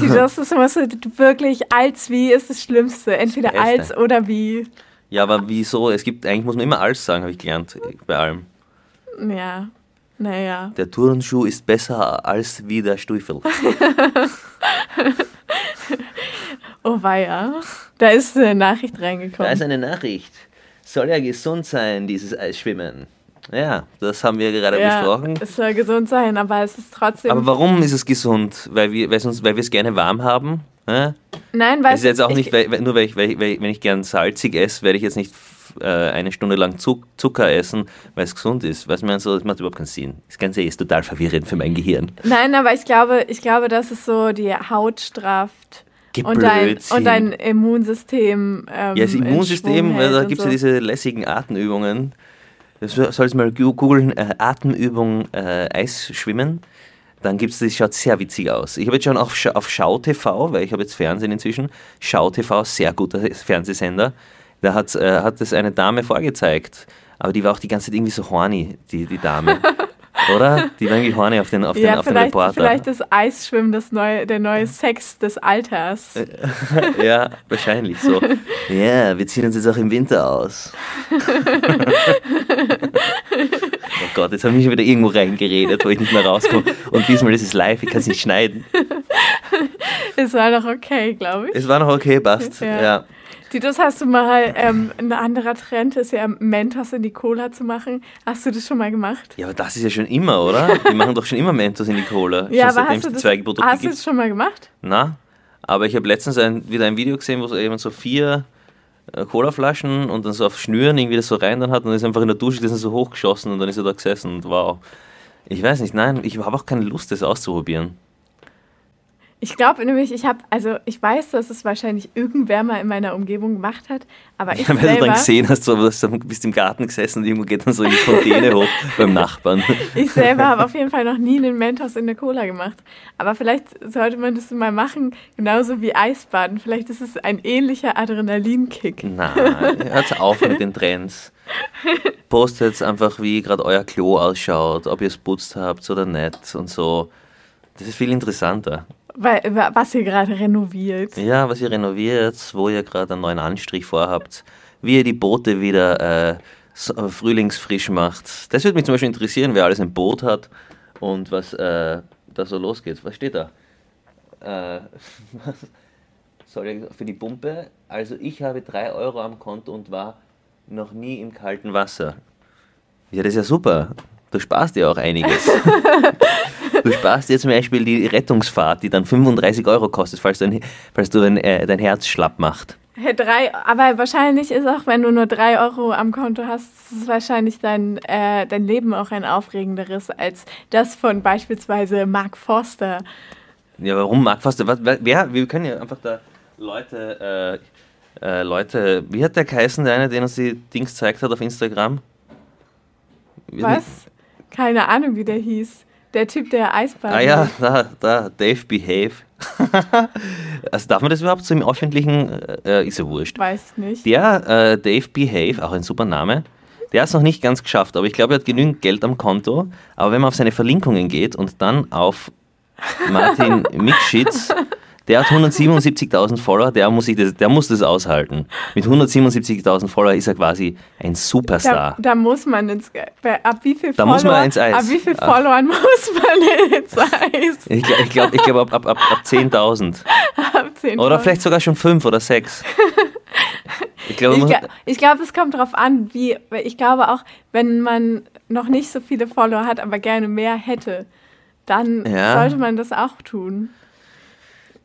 Das ist was, wirklich, als wie ist das Schlimmste. Entweder als oder wie. Ja, aber wieso? Es gibt, eigentlich muss man immer alles sagen, habe ich gelernt, bei allem. Ja, naja. Der Turnschuh ist besser als wie der Stiefel. Oh weia. Da ist eine Nachricht Da reingekommen. ist eine Nachricht. Soll ja gesund sein, dieses Eisschwimmen. Ja, das haben wir gerade ja, besprochen. es soll gesund sein, aber es ist trotzdem. Aber warum ist es gesund? Weil wir weil uns- weil wir es gerne warm haben? Hä? Nein, weil Es ist jetzt auch ich, nicht, weil, nur weil ich, weil, ich- wenn ich gern salzig esse, werde ich jetzt nicht äh, eine Stunde lang Zuck, Zucker essen, weil es gesund ist. Weißt du, man so, das macht überhaupt keinen Sinn. Das Ganze ist total verwirrend für mein Gehirn. Nein, aber ich glaube, ich glaube, dass es so die Haut strafft Geh und dein, und dein Immunsystem. Ähm, Ja, das Immunsystem, weil da gibt es so. ja diese lässigen Atemübungen. Das sollst mal googeln, äh, Atemübung äh, Eisschwimmen. Dann gibt es, das schaut sehr witzig aus. Ich habe jetzt schon auf, auf Schau TV, weil ich habe jetzt Fernsehen inzwischen. Schau TV, sehr guter Fernsehsender. Da hat, äh, hat das eine Dame vorgezeigt. Aber die war auch die ganze Zeit irgendwie so horny, die, die Dame. Oder? Die war irgendwie horny auf den, auf den, Ja, auf den vielleicht, Reporter. vielleicht ist Eisschwimmen das neue, der neue Sex des Alters. Äh, Ja, wahrscheinlich so. Ja, wir ziehen uns jetzt auch im Winter aus. Oh Gott, jetzt habe ich mich schon wieder irgendwo reingeredet, wo ich nicht mehr rauskomme. Und diesmal ist es live, ich kann es nicht schneiden. Es war doch okay, glaube ich. Es war noch okay, passt. Ja. Ja. Titus, hast du mal, ähm, ein anderer Trend ist ja Mentos in die Cola zu machen. Hast du das schon mal gemacht? ja, aber das ist ja schon immer, oder? Die machen doch schon immer Mentos in die Cola. Ja, schon aber hast du das, hast du das schon mal gemacht? Na, aber ich habe letztens ein, wieder ein Video gesehen, wo so jemand so vier Colaflaschen und dann so auf Schnüren irgendwie das so rein dann hat und ist einfach in der Dusche das so hochgeschossen und dann ist er da gesessen und wow. Ich weiß nicht, nein, ich habe auch keine Lust, das auszuprobieren. Ich glaube nämlich, ich habe, also ich weiß, dass es wahrscheinlich irgendwer mal in meiner Umgebung gemacht hat, aber ich Ja, weil du selber, dann gesehen hast, du bist im Garten gesessen und irgendwo geht dann so die Fontäne hoch beim Nachbarn. ich selber habe auf jeden Fall noch nie einen Mentos in der Cola gemacht. Aber vielleicht sollte man das mal machen, genauso wie Eisbaden. Vielleicht ist es ein ähnlicher Adrenalinkick. Na, hört auf mit den Trends. Postet einfach, wie gerade euer Klo ausschaut, ob ihr es putzt habt oder nicht und so. Das ist viel interessanter. Weil, was ihr gerade renoviert. Ja, was ihr renoviert, wo ihr gerade einen neuen Anstrich vorhabt, wie ihr die Boote wieder äh, frühlingsfrisch macht. Das würde mich zum Beispiel interessieren, wer alles ein Boot hat und was äh, da so losgeht. Was steht da? Äh, was ich für die Pumpe? Also ich habe 3 Euro am Konto und war noch nie im kalten Wasser. Ja, das ist ja super. Du sparst dir auch einiges. Du sparst dir zum Beispiel die Rettungsfahrt, die dann 35 Euro kostet, falls, dein, falls du dein, äh, dein Herz schlapp macht. Hey, drei, aber wahrscheinlich ist auch, wenn du nur drei Euro am Konto hast, ist wahrscheinlich dein, äh, dein Leben auch ein aufregenderes als das von beispielsweise Mark Forster. Ja, warum Mark Foster? Was, wer, wir können ja einfach da Leute, äh, äh, Leute, wie hat der geheißen, der eine, den uns die Dings gezeigt hat auf Instagram? Was? Keine Ahnung, wie der hieß. Der Typ, der Eisbahn. Ah ja, da, da, Dave Behave. also darf man das überhaupt so im öffentlichen, äh, ist ja wurscht. Weiß ich nicht. Der, äh, Dave Behave, auch ein super Name, Der hat es noch nicht ganz geschafft, aber ich glaube, er hat genügend Geld am Konto. Aber wenn man auf seine Verlinkungen geht und dann auf Martin Mikschitz, der hat 177.000 Follower, der muss, sich das, der muss das aushalten. Mit 177.000 Follower ist er quasi ein Da, Superstar. da muss man ins, bei- ab wie viel Da Follower, muss man ins Eis. ab wie viel Ah. Followern muss man ins Eis? Ich glaube, ich glaub, ich glaub, ab, ab, ab, ab 10.000. Ab 10 Oder vielleicht sogar schon 5 oder 6. Ich glaube, Ich, man muss, gla- ich glaube, es kommt darauf an, wie, ich glaube auch, wenn man noch nicht so viele Follower hat, aber gerne mehr hätte, dann Ja. sollte man das auch tun.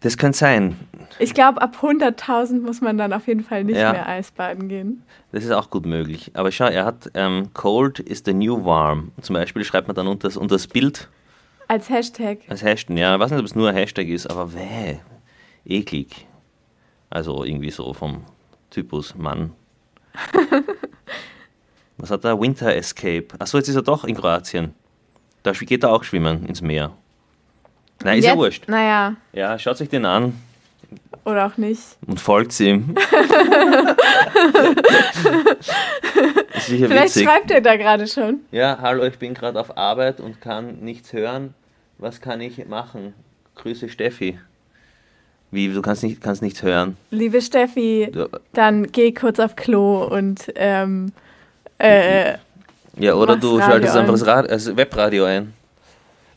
Das könnte sein. Ich glaube, ab 100.000 muss man dann auf jeden Fall nicht Ja. mehr Eisbaden gehen. Das ist auch gut möglich. Aber schau, er hat ähm, Cold is the new warm. Zum Beispiel schreibt man dann unter das, unter das Bild Als Hashtag. als Hashtag. Ja, ich weiß nicht, ob es nur ein Hashtag ist, aber weh, eklig. Also irgendwie so vom Typus Mann. Was hat er? Winter Escape. Achso, jetzt ist er doch in Kroatien. Da geht er auch schwimmen ins Meer. Nein, ist ja Jetzt- wurscht. Naja, Ja, schaut sich den an oder auch nicht. und folgt ihm. sicher Vielleicht witzig. schreibt er da gerade schon. Ja, hallo, ich bin gerade auf Arbeit und kann nichts hören. Was kann ich machen? Grüße Steffi. Wie, du kannst, nicht, kannst nichts hören? Liebe Steffi, Du- dann geh kurz auf Klo und ähm, äh, Ja, oder du Radio schaltest einfach das, Rad, das Webradio ein.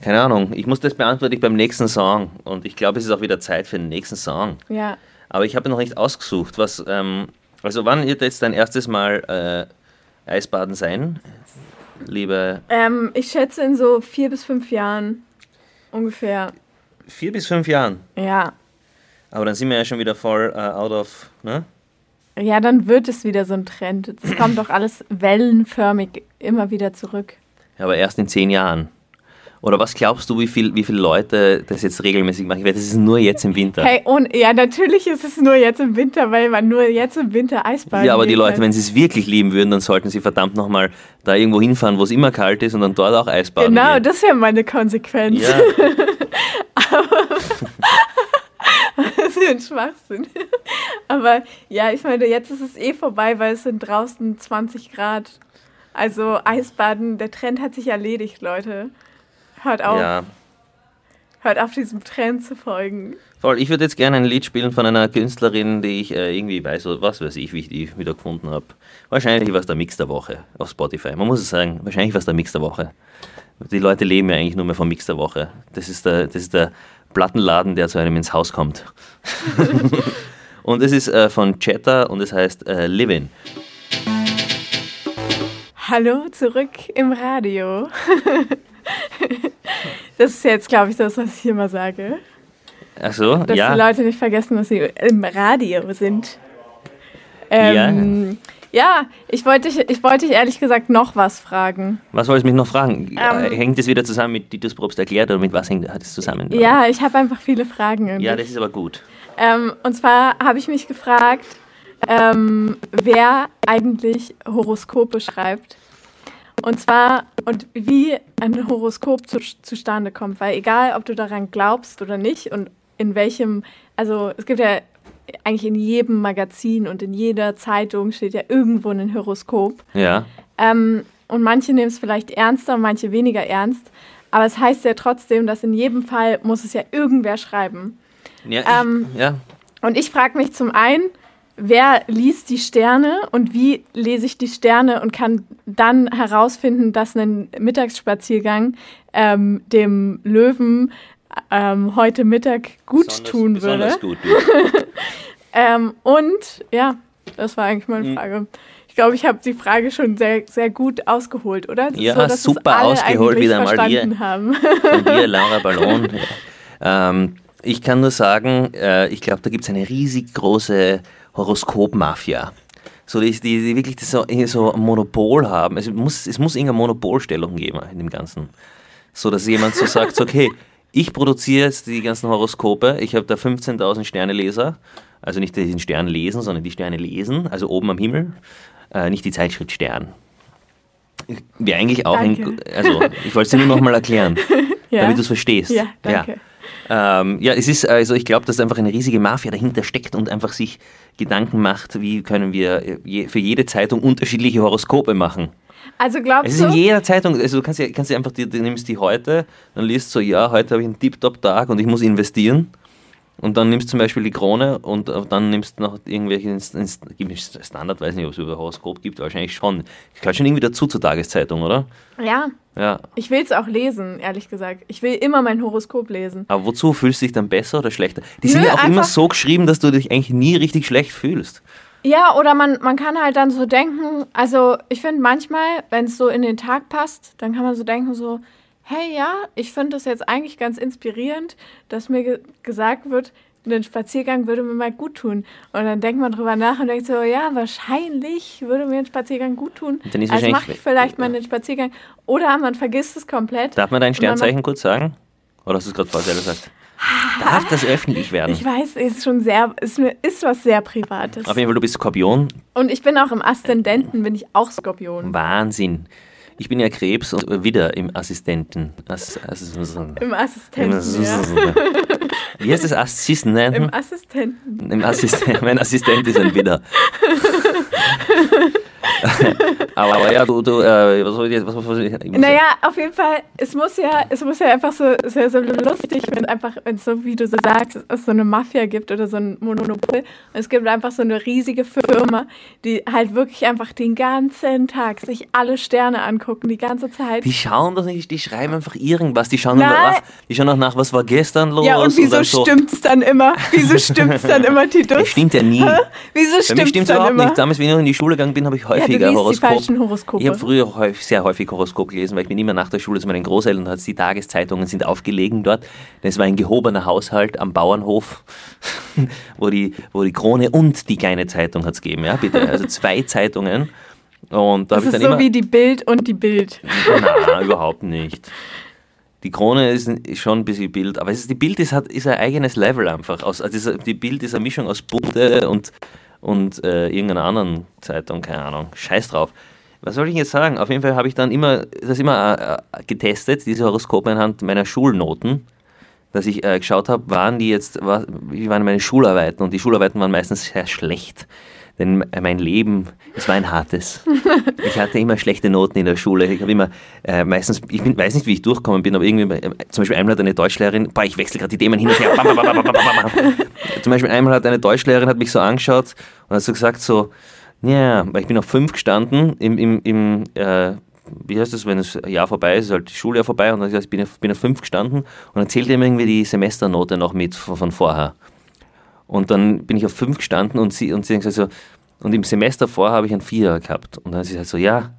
Keine Ahnung, ich muss das beantworte ich beim nächsten Song. Und ich glaube, es ist auch wieder Zeit für den nächsten Song. ja. Aber ich habe noch nicht ausgesucht, was. Ähm, also, wann wird jetzt dein erstes Mal äh, Eisbaden sein, liebe Ähm, ich schätze in so vier bis fünf Jahren ungefähr. vier bis fünf Jahren? Ja. Aber dann sind wir ja schon wieder voll äh, out of. Ne? Ja, dann wird es wieder so ein Trend. Es kommt doch alles wellenförmig immer wieder zurück. Ja, aber erst in zehn Jahren. Oder was glaubst du, wie, viel, wie viele Leute das jetzt regelmäßig machen? Ich weiß, das ist nur jetzt im Winter. Hey, und ja, natürlich ist es nur jetzt im Winter, weil man nur jetzt im Winter Eisbaden ja, aber die Leute, kann. wenn sie es wirklich lieben würden, dann sollten sie verdammt nochmal da irgendwo hinfahren, wo es immer kalt ist und dann dort auch Eisbaden Genau, gehen. das wäre meine Konsequenz. Ja, Das ist ein Schwachsinn. Aber ja, ich meine, jetzt ist es eh vorbei, weil es sind draußen 20 Grad. Also Eisbaden, der Trend hat sich erledigt, Leute. Hört auf, ja. hört auf, diesem Trend zu folgen. Voll, ich würde jetzt gerne ein Lied spielen von einer Künstlerin, die ich äh, irgendwie weiß, oder was weiß ich, wie ich die wieder gefunden habe. Wahrscheinlich war es der Mix der Woche auf Spotify. Man muss es sagen, wahrscheinlich war es der Mix der Woche. Die Leute leben ja eigentlich nur mehr vom Mix der Woche. Das ist der, das ist der Plattenladen, der zu einem ins Haus kommt. und es ist äh, von Chatter und es heißt äh, Livin. Hallo, zurück im Radio. Das ist jetzt, glaube ich, das, was ich immer sage. Ach so, Dass ja. die Leute nicht vergessen, dass sie im Radio sind. Ähm, ja. ich wollte dich, ich wollte dich ehrlich gesagt noch was fragen. Was wolltest du mich noch fragen? Ähm, Äh, hängt das wieder zusammen mit Titus Probst erklärt oder mit was hängt hat es zusammen? Ja, ich habe einfach viele Fragen. an Ja, das ist aber gut. Ähm, und zwar habe ich mich gefragt, ähm, wer eigentlich Horoskope schreibt. Und zwar, und wie ein Horoskop zu, zustande kommt. Weil egal, ob du daran glaubst oder nicht und in welchem, also es gibt ja eigentlich in jedem Magazin und in jeder Zeitung steht ja irgendwo ein Horoskop. Ja. Ähm, und manche nehmen es vielleicht ernster, manche weniger ernst. Aber es heißt ja trotzdem, dass in jedem Fall muss es ja irgendwer schreiben. Ja, ich, Ähm, ja. Und ich frage mich zum einen, wer liest die Sterne und wie lese ich die Sterne und kann dann herausfinden, dass ein Mittagsspaziergang ähm, dem Löwen ähm, heute Mittag gut Besonders- tun würde. Besonders gut. Ja. Ähm, und ja, das war eigentlich meine Mhm. Frage. Ich glaube, ich habe die Frage schon sehr, sehr gut ausgeholt, oder? Ja, dass es super ausgeholt, wieder mal verstanden hier. haben. Von dir, Laura Ballon. ähm, ich kann nur sagen, äh, ich glaube, da gibt es eine riesig große Horoskop-Mafia. So, die, die, die wirklich das so, so ein Monopol haben. Es muss, es muss irgendeine Monopolstellung geben in dem Ganzen. So, dass jemand so sagt, so, okay, ich produziere jetzt die ganzen Horoskope, ich habe da 15.000 Sterneleser, also nicht den Stern lesen, sondern die Sterne lesen, also oben am Himmel, äh, nicht die Zeitschrift Stern. Wäre eigentlich auch ein, also ich wollte es dir nur nochmal erklären, Ja. damit du es verstehst. Ja, danke. Ähm, ja, es ist, also ich glaube, dass einfach eine riesige Mafia dahinter steckt und einfach sich Gedanken macht, wie können wir äh, je, für jede Zeitung unterschiedliche Horoskope machen. Also Es glaubst ist in du? jeder Zeitung, also du kannst ja, kannst ja einfach, die, du nimmst die heute, dann liest so, ja, heute habe ich einen Tip-Top-Tag und ich muss investieren. Und dann nimmst du zum Beispiel die Krone und äh, dann nimmst du noch irgendwelche Inst Inst Standard, weiß nicht, ob es über Horoskop gibt, wahrscheinlich schon. Gehört schon irgendwie dazu zur Tageszeitung, oder? Ja, Ja. ich will es auch lesen, ehrlich gesagt. Ich will immer mein Horoskop lesen. Aber wozu fühlst du dich dann besser oder schlechter? Die sind Nö, ja auch immer so geschrieben, dass du dich eigentlich nie richtig schlecht fühlst. Ja, oder man, man kann halt dann so denken, also ich finde manchmal, wenn es so in den Tag passt, dann kann man so denken, so, hey ja, ich finde das jetzt eigentlich ganz inspirierend, dass mir ge gesagt wird, ein Spaziergang würde mir mal gut tun. Und dann denkt man drüber nach und denkt so, ja, wahrscheinlich würde mir ein Spaziergang gut tun. Also mache ich vielleicht mal einen Spaziergang. Oder man vergisst es komplett. Darf man dein Sternzeichen kurz sagen? Oder hast du es gerade vorher selber gesagt? Darf das öffentlich werden? Ich weiß, ist schon sehr, ist, ist was sehr Privates. Auf jeden Fall, du bist Skorpion. Und ich bin auch im Aszendenten, bin ich auch Skorpion. Wahnsinn. Ich bin ja Krebs und wieder im Assistenten. Ass, Ass, Im Assistenten, ja. Wie heißt das? Im Assistenten? Assistenten. Im Assistent, mein Assistent ist ein Widder. aber, ja, du, du äh, was soll ich jetzt? Was, was, ich muss Naja, auf jeden Fall, es muss ja, es muss ja einfach so, es wäre so lustig, wenn einfach, wenn es so, wie du so sagst, es so eine Mafia gibt oder so ein Monopol. Und es gibt einfach so eine riesige Firma, die halt wirklich einfach den ganzen Tag sich alle Sterne angucken, die ganze Zeit. Die schauen doch nicht, die schreiben einfach irgendwas. Die schauen, nach, die schauen auch nach, was war gestern los. ja, und wieso dann so, stimmt's dann immer? Wieso stimmt's dann immer, Titus? Das stimmt ja nie. Hä? Wieso Bei mir stimmt's stimmt dann überhaupt immer? nicht. Damals, wenn ich noch in die Schule gegangen bin, habe ich Ja, häufiger du liest die Horoskop. falschen Horoskope. Ich habe früher häufig, sehr häufig Horoskop gelesen, weil ich bin immer nach der Schule zu meinen Großeltern, da hat's die Tageszeitungen sind aufgelegen dort. Das war ein gehobener Haushalt am Bauernhof, wo die, wo die Krone und die kleine Zeitung hat's gegeben, ja, bitte. Also zwei Zeitungen. Und da das ist dann so immer. wie die Bild und die Bild. Nein, überhaupt nicht. Die Krone ist, schon ein bisschen Bild, aber es ist, die Bild ist, hat, ist ein eigenes Level einfach. Aus, also die Bild ist eine Mischung aus Bunte und, und äh, irgendeiner anderen Zeitung, keine Ahnung. Scheiß drauf. Was soll ich jetzt sagen? Auf jeden Fall habe ich dann immer das immer äh, getestet, diese Horoskope anhand meiner Schulnoten, dass ich äh, geschaut habe, waren die jetzt, war, wie waren meine Schularbeiten und die Schularbeiten waren meistens sehr schlecht. Denn mein Leben, es war ein hartes. Ich hatte immer schlechte Noten in der Schule. Ich habe immer äh, meistens, ich bin, weiß nicht, wie ich durchgekommen bin, aber irgendwie, äh, zum Beispiel einmal hat eine Deutschlehrerin, boah, ich wechsle gerade die Themen hin und her. Bam, bam, bam. Zum Beispiel einmal hat eine Deutschlehrerin hat mich so angeschaut und hat so gesagt so, ja, weil ich bin auf fünf gestanden im, im, im äh, wie heißt das, wenn das Jahr vorbei ist, ist halt die Schuljahr vorbei und dann ich bin auf, bin auf fünf gestanden und dann zählt ihm irgendwie die Semesternote noch mit von, von vorher. Und dann bin ich auf fünf gestanden und sie, und sie gesagt so, und im Semester vorher habe ich einen Vierer gehabt. Und dann hat sie gesagt so, ja,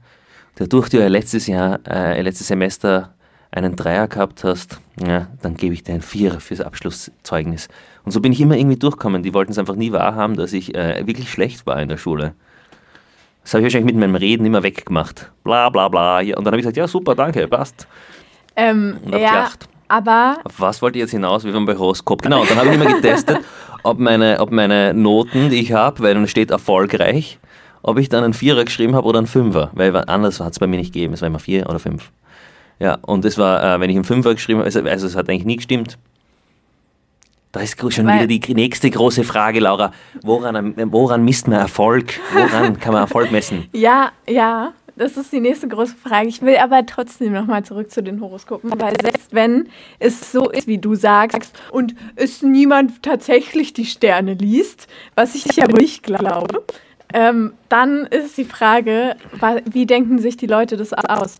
dadurch du ja letztes Jahr, äh, letztes Semester einen Dreier gehabt hast, ja, dann gebe ich dir einen Vierer fürs Abschlusszeugnis. Und so bin ich immer irgendwie durchgekommen. Die wollten es einfach nie wahrhaben, dass ich äh, wirklich schlecht war in der Schule. Das habe ich wahrscheinlich mit meinem Reden immer weggemacht. Bla bla bla. Ja, Und dann habe ich gesagt, ja super, danke, passt. Ähm, Und hab ja, gelacht. aber Auf was wollt ihr jetzt hinaus? Wir waren bei Horoskop. Genau, und dann habe ich immer getestet, ob meine, ob meine Noten, die ich habe, weil dann steht erfolgreich, ob ich dann einen Vierer geschrieben habe oder einen Fünfer. Weil anders hat es bei mir nicht gegeben. Es war immer vier oder fünf. Ja, und es war, äh, wenn ich einen Fünfer geschrieben habe, also, also es hat eigentlich nie gestimmt. Da ist schon Weil- wieder die nächste große Frage, Laura. Woran, woran misst man Erfolg? Woran kann man Erfolg messen? ja, ja, das ist die nächste große Frage. Ich will aber trotzdem nochmal zurück zu den Horoskopen, weil selbst wenn es so ist, wie du sagst, und es niemand tatsächlich die Sterne liest, was ich ja ruhig glaube, ähm, dann ist die Frage, wie denken sich die Leute das aus?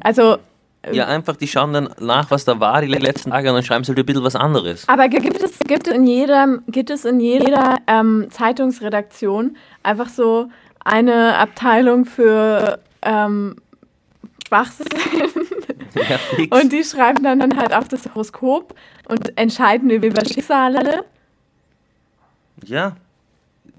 Also, Ja, einfach, die schauen dann nach, was da war die letzten Tage und dann schreiben sie halt ein bisschen was anderes. Aber gi- gibt es, gibt es in jedem, gibt es in jeder ähm, Zeitungsredaktion einfach so eine Abteilung für ähm, Schwachsinn Ja, und die schreiben dann, dann halt auf das Horoskop und entscheiden über Schicksale. Ja.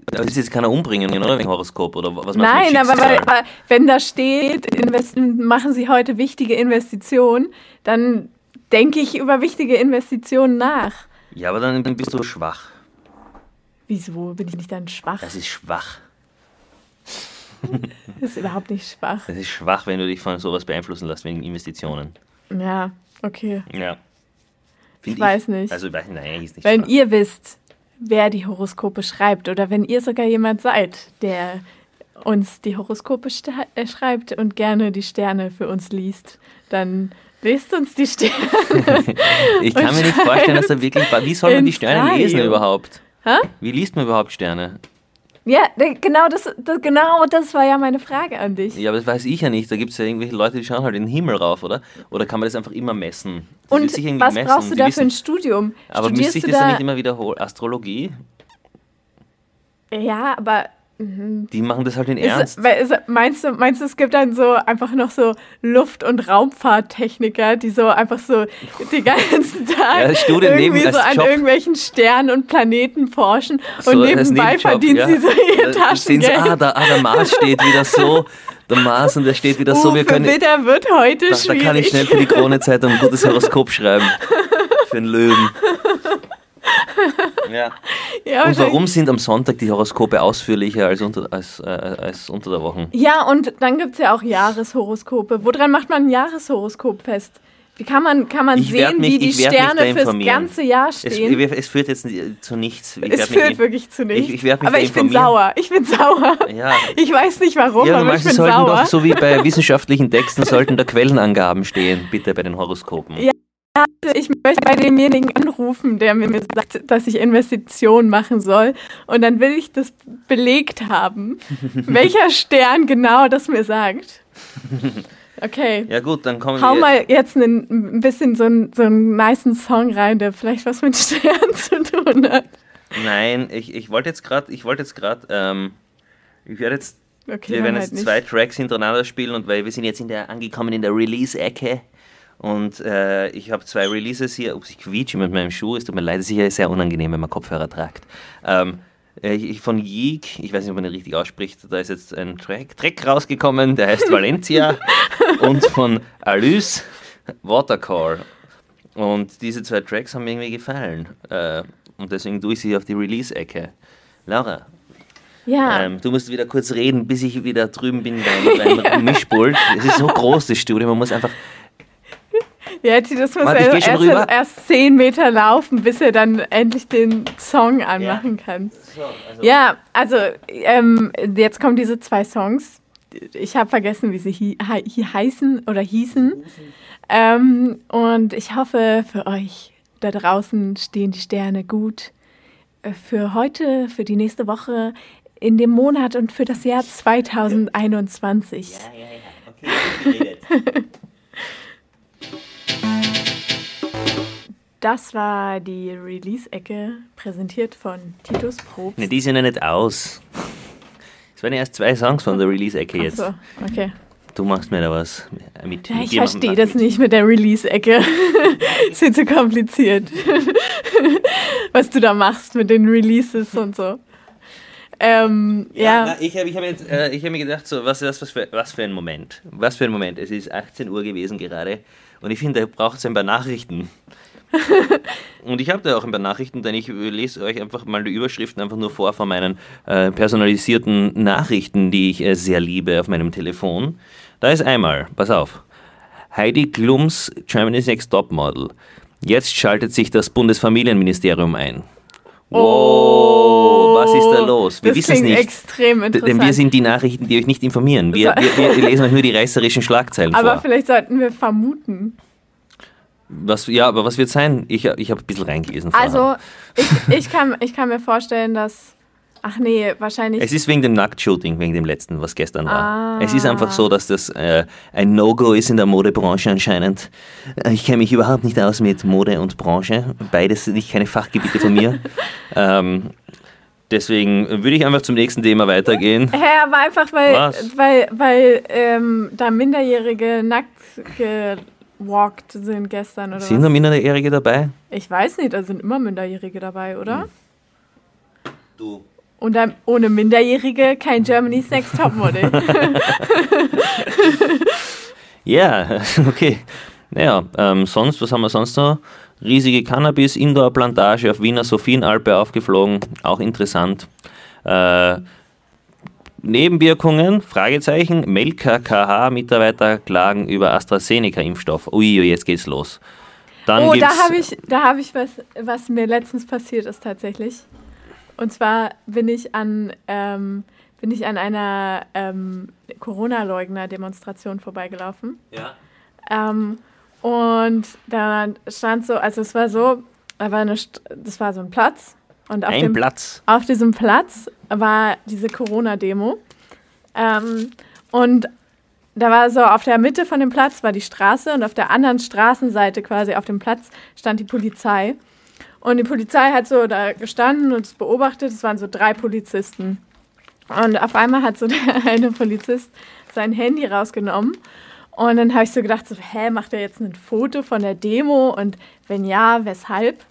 Das ist jetzt keiner umbringen, oder? Wegen Horoskop, oder was Nein, aber weil, wenn da steht, invest machen Sie heute wichtige Investitionen, dann denke ich über wichtige Investitionen nach. Ja, aber dann bist du schwach. Wieso bin ich nicht dann schwach? Das ist schwach. Das ist überhaupt nicht schwach. Das ist schwach, wenn du dich von sowas beeinflussen lässt wegen Investitionen. Ja, okay. Ja. Find Ich weiß nicht. Also, nein, ist nicht Wenn ihr wisst, wer die Horoskope schreibt oder wenn ihr sogar jemand seid, der uns die Horoskope äh, schreibt und gerne die Sterne für uns liest, dann lest uns die Sterne. Ich kann mir nicht vorstellen, dass da wirklich. Wie soll man die Sterne lesen überhaupt? Hä? Wie liest man überhaupt Sterne? Ja, genau das, das, genau das war ja meine Frage an dich. Ja, aber das weiß ich ja nicht. Da gibt es ja irgendwelche Leute, die schauen halt in den Himmel rauf, oder? Oder kann man das einfach immer messen? Das Und was messen. brauchst du da für ein Studium? Aber Studierst müsste ich du das da? dann nicht immer wiederholen? Astrologie? ja, aber Die machen das halt in ist, Ernst. weil ist, meinst, du, meinst du, es gibt dann so einfach noch so Luft- und Raumfahrttechniker, die so einfach so den ganzen Tag Ja, irgendwie so an Job. irgendwelchen Sternen und Planeten forschen So und nebenbei verdienen ja. sie so ihr Da sehen sie, Taschengeld. ah, da, ah, der Mars steht wieder so. Der Mars und der steht wieder so. Uh, Wir können, Widder wird heute da, da schwierig. kann ich schnell für die Krone-Zeitung ein gutes Horoskop schreiben. Für einen Löwen. Ja. ja, Und warum sind am Sonntag die Horoskope ausführlicher als unter, als, äh, als unter der Woche? Ja, und dann gibt es ja auch Jahreshoroskope. Woran macht man ein Jahreshoroskop fest? Wie kann man, kann man Ich sehen, mich- wie die Sterne fürs ganze Jahr Es, stehen? es führt jetzt zu nichts. Ich Es führt wirklich zu nichts. Ich, ich aber ich bin sauer. Ich bin sauer. Ja. Ich weiß nicht warum, Ja, aber ich manche bin sollten sauer. doch, so wie bei wissenschaftlichen Texten, sollten da Quellenangaben stehen, bitte bei den Horoskopen. Ja. Ich möchte bei demjenigen anrufen, der mir sagt, dass ich Investitionen machen soll. Und dann will ich das belegt haben, welcher Stern genau das mir sagt. Okay. Ja gut, dann kommen Hau wir... mal jetzt einen, ein bisschen so einen, so einen nicen Song rein, der vielleicht was mit Sternen zu tun hat. Nein, ich, ich wollte jetzt gerade, ich wollte jetzt gerade, ähm, ich werde jetzt, Okay, wir werden halt jetzt nicht. zwei Tracks hintereinander spielen und weil wir sind jetzt in der, angekommen in der Release-Ecke und äh, ich habe zwei Releases hier, ups, ich quietsche mit meinem Schuh, es tut mir leid, es ist sicher sehr unangenehm, wenn man Kopfhörer tragt. Ähm, äh, ich- von Yeek, ich weiß nicht, ob man den richtig ausspricht, da ist jetzt ein Track, Track rausgekommen, der heißt Valencia und von Alys Watercore. Und diese zwei Tracks haben mir irgendwie gefallen. Äh, und deswegen tue ich sie auf die Release-Ecke. Laura, Ja, ähm, du musst wieder kurz reden, bis ich wieder drüben bin beim, beim Mischpult. Es ist so groß, das Studio, man muss einfach. Ja, das muss er geh schon erst, erst zehn Meter laufen, bis er dann endlich den Song anmachen kann. also Ja, also ähm, jetzt kommen diese zwei Songs. Ich habe vergessen, wie sie hi hi hi- heißen oder hießen. Ähm, und ich hoffe, für euch da draußen stehen die Sterne gut. Äh, Für heute, für die nächste Woche, in dem Monat und für das Jahr 2021. Das war die Release-Ecke, präsentiert von Titus Probst. Ne, die sind ja nicht aus. Es waren ja erst zwei Songs von der Release-Ecke jetzt. So, okay. Du machst mir da was mit. Ja, ich verstehe das nicht mit der Release-Ecke. ist viel zu kompliziert. Was du da machst mit den Releases und so. Ähm, Ja, ja, na, ich habe ich hab jetzt, äh, ich hab mir gedacht, so, was, was, was, für, was für ein Moment. Was für ein Moment. Es ist 18 Uhr gewesen gerade und ich finde, da braucht es ein paar Nachrichten. Und ich habe da auch ein paar Nachrichten, denn ich lese euch einfach mal die Überschriften einfach nur vor von meinen äh, personalisierten Nachrichten, die ich äh, sehr liebe auf meinem Telefon. Da ist einmal, pass auf, Heidi Klums Germany's Next Top Model. Jetzt schaltet sich das Bundesfamilienministerium ein. Wow, was ist da los? Wir wissen es nicht. extrem interessant. Denn wir sind die Nachrichten, die euch nicht informieren. Wir, wir, wir lesen euch nur die reißerischen Schlagzeilen aber vor. vielleicht sollten wir vermuten. Was, ja, aber was wird sein? Ich, ich habe ein bisschen reingelesen vorher. Also, ich, ich, kann, ich kann mir vorstellen, dass. Ach nee, wahrscheinlich. Es ist wegen dem Nacktshooting, wegen dem letzten, was gestern war. Ah. Es ist einfach so, dass das äh, ein No-Go ist in der Modebranche anscheinend. Äh, Ich kenne mich überhaupt nicht aus mit Mode und Branche. Beides sind nicht keine Fachgebiete von mir. ähm, deswegen würde ich einfach zum nächsten Thema weitergehen. Hä, aber einfach, weil, Was? weil, weil ähm, da Minderjährige nackt gewalkt sind gestern oder Sind was? da Minderjährige dabei? Ich weiß nicht, da sind immer Minderjährige dabei, oder? Hm. Du. Und dann ohne Minderjährige kein Germany's Next Topmodel. Ja, okay. Naja, ähm, sonst, was haben wir sonst noch? Riesige Cannabis-Indoor-Plantage auf Wiener Sophienalpe aufgeflogen, auch interessant. Äh, Nebenwirkungen, Fragezeichen, Melka KH-Mitarbeiter klagen über AstraZeneca-Impfstoff. Ui, jetzt geht's los. Dann oh, da habe ich, da habe ich was, was mir letztens passiert ist tatsächlich. Und zwar bin ich an, ähm, bin ich an einer ähm, Corona-Leugner-Demonstration vorbeigelaufen. Ja. Ähm, und da stand so, also es war so, da war eine, das war so ein Platz. Und auf Ein dem Platz. auf diesem Platz war diese Corona-Demo. Ähm, und da war so auf der Mitte von dem Platz war die Straße und auf der anderen Straßenseite quasi auf dem Platz stand die Polizei. Und die Polizei hat so da gestanden und es beobachtet. Es waren so drei Polizisten. Und auf einmal hat so der eine Polizist sein Handy rausgenommen. Und dann habe ich so gedacht, so, hä, macht er jetzt ein Foto von der Demo? Und wenn ja, weshalb?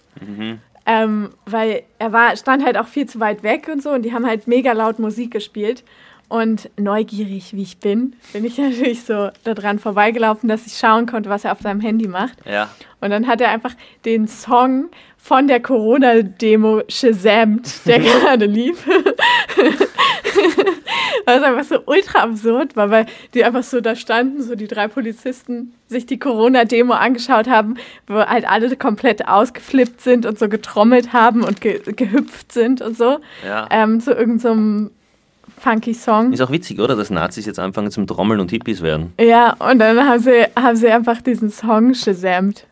Ähm, weil er war, stand halt auch viel zu weit weg und so und die haben halt mega laut Musik gespielt. Und neugierig wie ich bin, bin ich natürlich so daran vorbeigelaufen, dass ich schauen konnte, was er auf seinem Handy macht. Ja. Und dann hat er einfach den Song von der Corona-Demo Shazamt, der gerade lief. Was einfach so ultra absurd war, weil die einfach so da standen, so die drei Polizisten sich die Corona-Demo angeschaut haben, wo halt alle komplett ausgeflippt sind und so getrommelt haben und ge gehüpft sind und so. Ja. Ähm, zu irgendeinem funky Song. Ist auch witzig, oder? Dass Nazis jetzt anfangen zum Trommeln und Hippies werden. Ja, und dann haben sie, haben sie einfach diesen Song shazamt.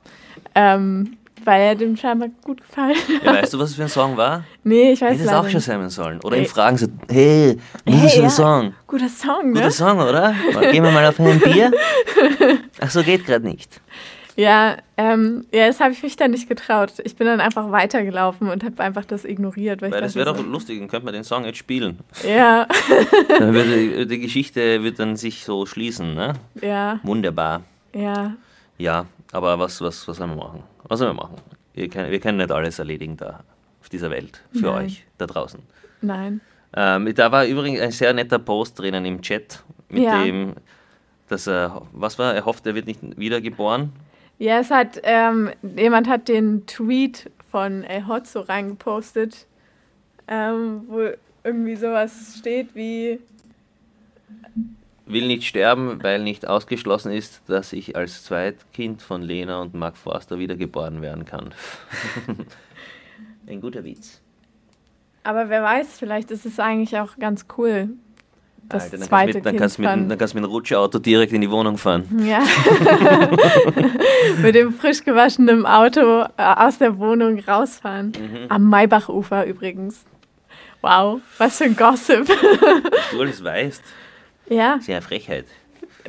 Ähm, weil er dem scheinbar gut gefallen hat. Ja, weißt du, was es für ein Song war? Nee, ich weiß Hätte es leider auch schon nicht. sein sollen. Oder ihn fragen so, hey, was ist Hey, für ein ja. Song? Guter Song, ne? Guter Song, oder? Gehen wir mal auf ein Bier? Ach so, geht gerade nicht. Ja, ähm, ja, das habe ich mich dann nicht getraut. Ich bin dann einfach weitergelaufen und habe einfach das ignoriert. Weil, Weil ich das wäre doch so, lustig, dann könnte man den Song jetzt spielen. Ja, Dann würde die Geschichte wird dann sich so schließen, ne? ja, Wunderbar. ja. Ja, aber was, was, was sollen wir machen? Was sollen wir machen? Wir können, wir können nicht alles erledigen da auf dieser Welt für Nein. euch da draußen. Nein. Ähm, da war übrigens ein sehr netter Post drinnen im Chat, mit Ja. dem, dass er, was war, er hofft, er wird nicht wiedergeboren. Ja, es hat, ähm, jemand hat den Tweet von El Hotzo reingepostet, ähm, wo irgendwie sowas steht wie, Will nicht sterben, weil nicht ausgeschlossen ist, dass ich als Zweitkind von Lena und Mark Forster wiedergeboren werden kann. ein guter Witz. aber wer weiß, vielleicht ist es eigentlich auch ganz cool, das Alter, dann zweite kannst du mit, dann Kind kannst mit, dann kannst du mit dem Rutschauto direkt in die Wohnung fahren. Ja. Mit dem frisch gewaschenen Auto äh, aus der Wohnung rausfahren. Mhm. Am Maybachufer übrigens. Wow, was für ein Gossip. Du alles weißt, ja, eine Frechheit.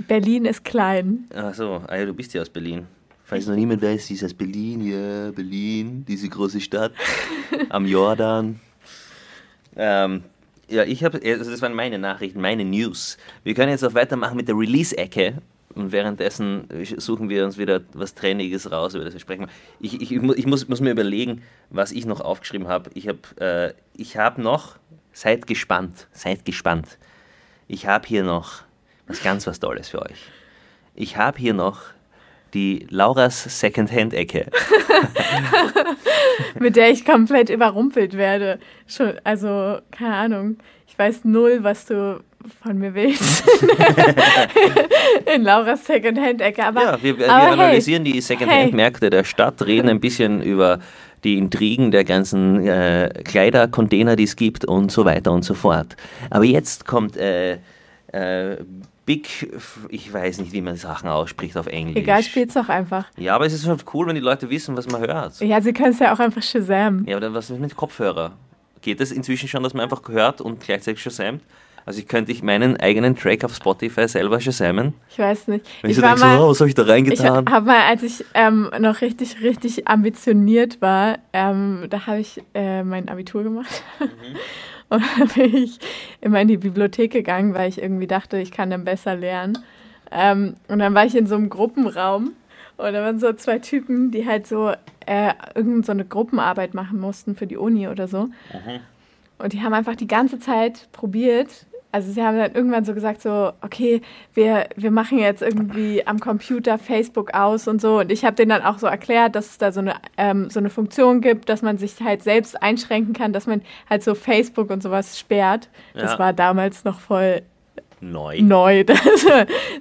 Berlin ist klein. Ach so, ah ja, du bist ja aus Berlin. Falls noch niemand weiß, sie ist aus Berlin, ja, Berlin, diese große Stadt am Jordan. Ähm, ja, ich habe, also das waren meine Nachrichten, meine News. Wir können jetzt auch weitermachen mit der Release-Ecke und währenddessen suchen wir uns wieder was Trendiges raus, über das wir sprechen. Ich, ich, ich, mu- ich muss, muss mir überlegen, was ich noch aufgeschrieben habe. Ich habe äh, ich hab noch, seid gespannt, seid gespannt. Ich habe hier noch was ganz was Tolles für euch. Ich habe hier noch die Lauras Secondhand-Ecke. mit der ich komplett überrumpelt werde. Schon, also, keine Ahnung. Ich weiß null, was du von mir willst. In Lauras Secondhand-Ecke. Aber, Ja, wir, wir aber hey, analysieren die Secondhand-Märkte der Stadt, reden ein bisschen über die Intrigen der ganzen äh, Kleidercontainer, die es gibt und so weiter und so fort. Aber jetzt kommt äh, äh, Big, ich weiß nicht, wie man Sachen ausspricht auf Englisch. Egal, spiel's doch einfach. Ja, aber es ist schon cool, wenn die Leute wissen, was man hört. Ja, sie können es ja auch einfach Shazam. Ja, aber was ist mit Kopfhörer? Geht das inzwischen schon, dass man einfach hört und gleichzeitig shazamt? Also ich könnte ich meinen eigenen Track auf Spotify selber shazamen. Ich weiß nicht. Wenn ich, ich so denke, so, oh, was habe ich da ich reingetan? habe mal, als ich ähm, noch richtig, richtig ambitioniert war, ähm, da habe ich äh, mein Abitur gemacht. Und dann bin ich immer in die Bibliothek gegangen, weil ich irgendwie dachte, ich kann dann besser lernen. Ähm, und dann war ich in so einem Gruppenraum und da waren so zwei Typen, die halt so äh, irgend so eine Gruppenarbeit machen mussten für die Uni oder so. Und die haben einfach die ganze Zeit probiert. Also sie haben dann irgendwann so gesagt, so, okay, wir, wir machen jetzt irgendwie am Computer Facebook aus und so. Und ich habe denen dann auch so erklärt, dass es da so eine, ähm, so eine Funktion gibt, dass man sich halt selbst einschränken kann, dass man halt so Facebook und sowas sperrt. Das Ja. war damals noch voll Neu. neu. Das,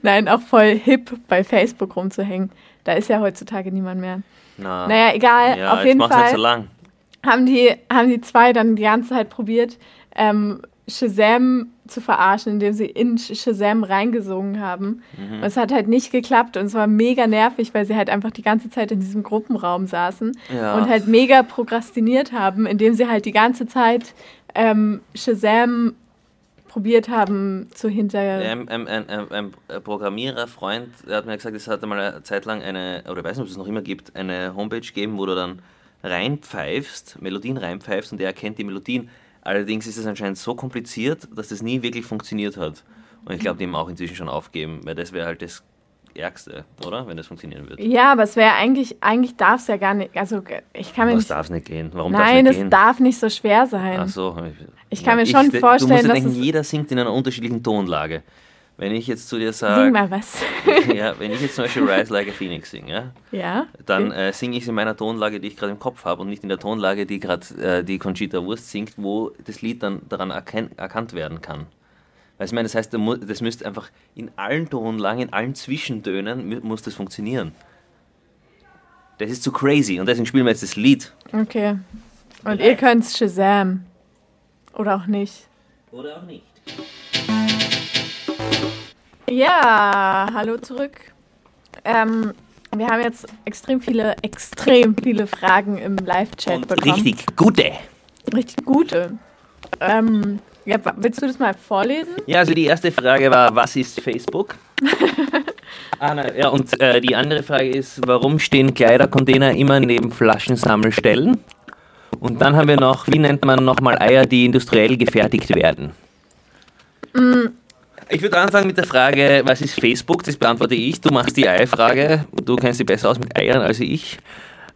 nein, auch voll hip bei Facebook rumzuhängen. Da ist ja heutzutage niemand mehr. Na. Naja, egal, ja, auf jeden Fall so lang. haben die, haben die zwei dann die ganze Zeit probiert, ähm, Shazam zu verarschen, indem sie in Shazam reingesungen haben. Mhm. Und es hat halt nicht geklappt und es war mega nervig, weil sie halt einfach die ganze Zeit in diesem Gruppenraum saßen Ja. und halt mega prokrastiniert haben, indem sie halt die ganze Zeit ähm, Shazam probiert haben zu hinter... Ein, ein, ein, Programmierer-Freund, hat mir gesagt, es hat einmal eine Zeit lang eine, oder ich weiß nicht, ob es es noch immer gibt, eine Homepage gegeben, wo du dann reinpfeifst, Melodien reinpfeifst und er erkennt die Melodien. Allerdings ist es anscheinend so kompliziert, dass das nie wirklich funktioniert hat. Und ich glaube, die haben auch inzwischen schon aufgeben, weil das wäre halt das Ärgste, oder? Wenn das funktionieren würde. Ja, aber es wäre eigentlich, eigentlich darf es ja gar nicht, also ich kann mir Was nicht... darf es nicht gehen? Warum Nein, darf es es nicht gehen? darf nicht so schwer sein. Ach so. Ich kann mir schon du vorstellen, musst dir dass denken, jeder singt in einer unterschiedlichen Tonlage. Wenn ich jetzt zu dir Sing sage, mal was. ja, wenn ich jetzt zum Beispiel Rise Like a Phoenix singe, ja, ja? dann äh, singe ich es in meiner Tonlage, die ich gerade im Kopf habe und nicht in der Tonlage, die gerade äh, die Conchita Wurst singt, wo das Lied dann daran erken erkannt werden kann. Weißt du, ich meine, das heißt, das müsste einfach in allen Tonlagen, in allen Zwischentönen muss das funktionieren. Das ist zu crazy und deswegen spielen wir jetzt das Lied. Okay. Und ihr könnt Shazam. Oder auch nicht. Oder auch nicht. Ja, hallo zurück. Ähm, wir haben jetzt extrem viele, extrem viele Fragen im Live-Chat bekommen. richtig gute. Richtig gute. Ähm, ja, willst du das mal vorlesen? Ja, also die erste Frage war, was ist Facebook? ah, nein, ja, und äh, die andere Frage ist, warum stehen Kleidercontainer immer neben Flaschensammelstellen? Und dann haben wir noch, wie nennt man nochmal Eier, die industriell gefertigt werden? Ich würde anfangen mit der Frage, was ist Facebook? Das beantworte ich. Du machst die Eifrage. Du kennst dich besser aus mit Eiern als ich.